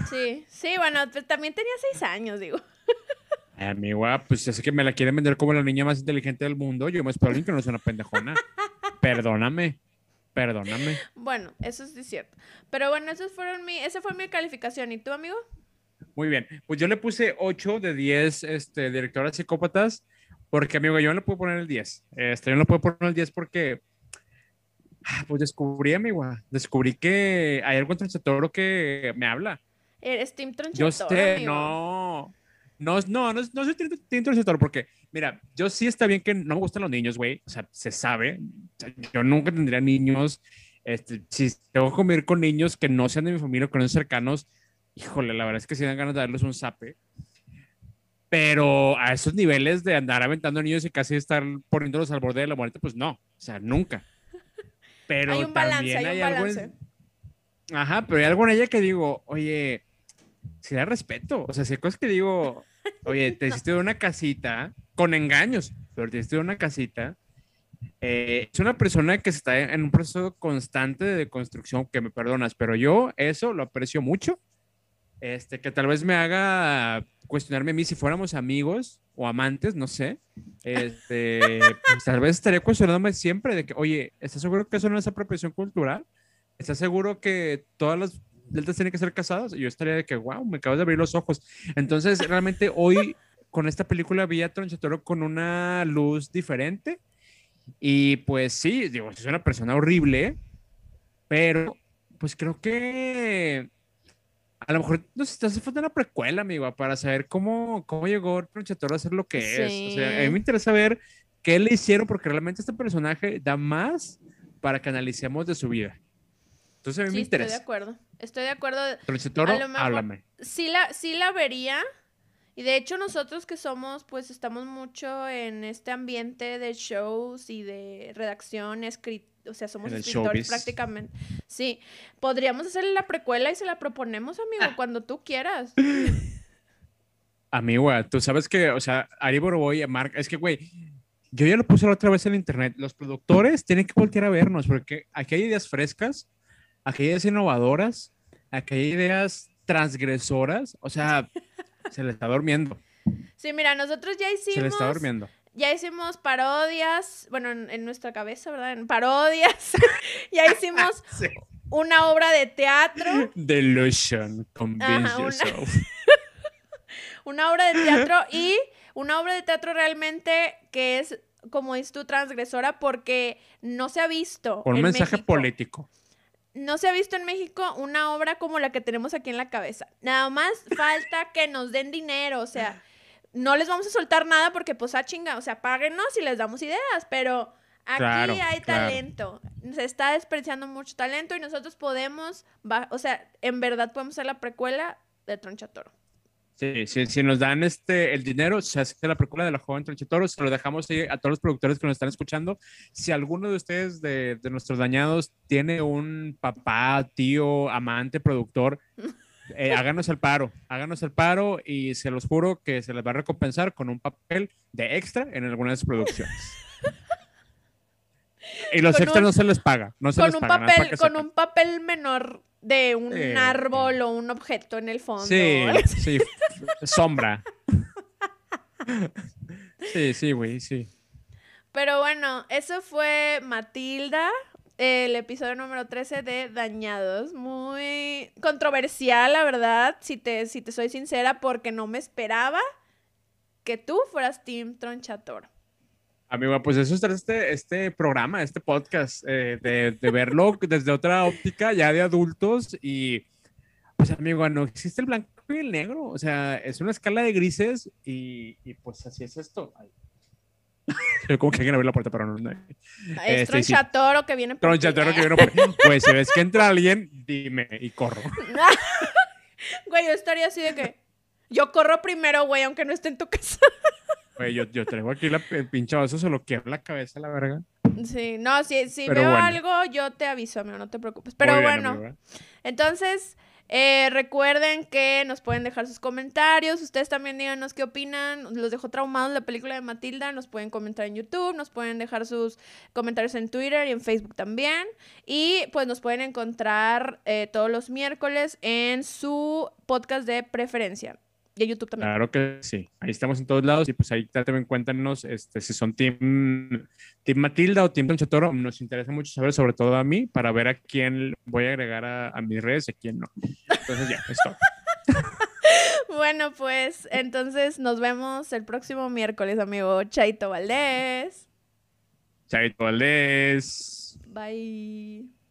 Sí, sí, bueno, pues también tenía seis años, digo. (laughs) Ay, amiga, pues ya sé que me la quieren vender como la niña más inteligente del mundo. Yo me espero que no sea una pendejona. (laughs) Perdóname, perdóname. Bueno, eso sí es cierto. Pero bueno, esos fueron mi, esa fue mi calificación. ¿Y tú, amigo? Muy bien, pues yo le puse 8 de 10 este, directoras psicópatas porque, amigo, yo no le puedo poner el 10. Este, yo no le puedo poner el 10 porque, ah, pues descubrí, amigo, descubrí que hay algo en Toro que me habla. Eres Team Yo Tronchatoro, sé, amigo. no. No, no, no, no soy Team Tronchatoro porque, mira, yo sí está bien que no me gustan los niños, güey. O sea, se sabe. O sea, yo nunca tendría niños. Este, si tengo que convivir con niños que no sean de mi familia o que no sean cercanos, híjole, la verdad es que sí dan ganas de darles un zape. Pero a esos niveles de andar aventando niños y casi estar poniéndolos al borde de la muerte, pues no. O sea, nunca. (laughs) Pero Hay un balance, también hay un algo en-. Ajá, pero hay algo en ella que digo, oye, si da respeto. O sea, si hay cosas que digo, (laughs) oye, te hiciste de una casita con engaños, pero te hiciste de una casita. Eh, es una persona que está en un proceso constante de construcción, que me perdonas, pero yo eso lo aprecio mucho. Este, que tal vez me haga cuestionarme a mí si fuéramos amigos o amantes, no sé. Este, pues, tal vez estaría cuestionándome siempre de que, oye, ¿estás seguro que eso no es apropiación cultural? ¿Estás seguro que todas las deltas tienen que ser casadas? Y yo estaría de que, wow, me acabas de abrir los ojos. Entonces, realmente hoy con esta película vi a Tronchatoro con una luz diferente. Y pues sí, digo, es una persona horrible, pero pues creo que a lo mejor nos hace falta una precuela, amigo, para saber cómo, cómo llegó Tronchatoro a ser lo que es. O sea, a mí Sí. me interesa ver qué le hicieron, porque realmente este personaje da más para que analicemos de su vida. Entonces a mí Sí, me estoy de interesa. acuerdo. Estoy de acuerdo. Tronchatoro, háblame. Sí la, sí la vería. Y de hecho nosotros que somos, pues estamos mucho en este ambiente de shows y de redacción, escrit o sea, somos escritores prácticamente. Sí, podríamos hacerle la precuela y se la proponemos, amigo, cuando tú quieras. (laughs) Amigo, tú sabes que, o sea, Ari Boroboy, Mark, es que, güey, yo ya lo puse la otra vez en internet. Los productores tienen que voltear a vernos porque aquí hay ideas frescas, aquí hay ideas innovadoras, aquí hay ideas transgresoras. O sea, (laughs) se le está durmiendo. Sí, mira, nosotros ya Se le está hicimos, durmiendo. Ya hicimos parodias, bueno, en, en nuestra cabeza, ¿verdad? En parodias. (laughs) ya hicimos (laughs) Sí. una obra de teatro. Delusion, convince Ajá, una- yourself. (laughs) una obra de teatro y una obra de teatro realmente que es, como dices tú, transgresora porque no se ha visto. Un en mensaje México. político. No se ha visto en México una obra como la que tenemos aquí en la cabeza. Nada más falta que nos den dinero, o sea, no les vamos a soltar nada porque pues a chinga, o sea, páguenos y les damos ideas, pero aquí Claro, hay claro. talento. Se está despreciando mucho talento y nosotros podemos, o sea, en verdad podemos hacer la precuela de Tronchatoro. Sí, sí, si nos dan este, el dinero, se hace la película de la joven Tronchatoro, se lo dejamos ahí a todos los productores que nos están escuchando. Si alguno de ustedes, de, de nuestros dañados, tiene un papá, tío, amante, productor, (laughs) eh, háganos el paro, háganos el paro y se los juro que se les va a recompensar con un papel de extra en algunas producciones. Y los Con extras un- no se les paga, no se Con les un paga. papel, con un papel menor de un Sí. árbol o un objeto en el fondo. Sí, (laughs) sí, sombra. Sí, sí, güey, sí. Pero bueno, eso fue Matilda, el episodio número 13 de Dañados. Muy controversial, la verdad, si te, si te soy sincera, porque no me esperaba que tú fueras Team Tronchatoro. Amigo, pues eso es este, este programa, este podcast, eh, de, de, verlo (laughs) desde otra óptica ya de adultos y pues amigo, no existe el blanco y el negro, o sea, es una escala de grises y, y pues así es esto. (laughs) como que alguien abre la puerta, pero no. no. Es este, Tronchatoro sí. que viene por Tronchatoro que viene por Pues si ves que entra alguien, dime y corro. (laughs) güey, yo estaría así de que yo corro primero, güey, aunque no esté en tu casa. (laughs) Güey, yo, yo traigo aquí la, el pinche vaso, se lo quiebra la cabeza, la verga. Sí, no, si, si veo bueno. algo, yo te aviso, amigo, no te preocupes. Pero bien, bueno, amigo. entonces, eh, recuerden que nos pueden dejar sus comentarios. Ustedes también díganos qué opinan. Los dejó traumados la película de Matilda. Nos pueden comentar en YouTube, nos pueden dejar sus comentarios en Twitter y en Facebook también. Y pues nos pueden encontrar eh, todos los miércoles en su podcast de preferencia. Y en YouTube también. Claro que sí. Ahí estamos en todos lados y pues ahí también cuéntanos este, si son team, team Matilda o Team Tronchatoro. Nos interesa mucho saber, sobre todo a mí, para ver a quién voy a agregar a, a mis redes y a quién no. Entonces ya, es todo. (laughs) bueno, pues entonces nos vemos el próximo miércoles, amigo Chaito Valdés. Chaito Valdés. Bye.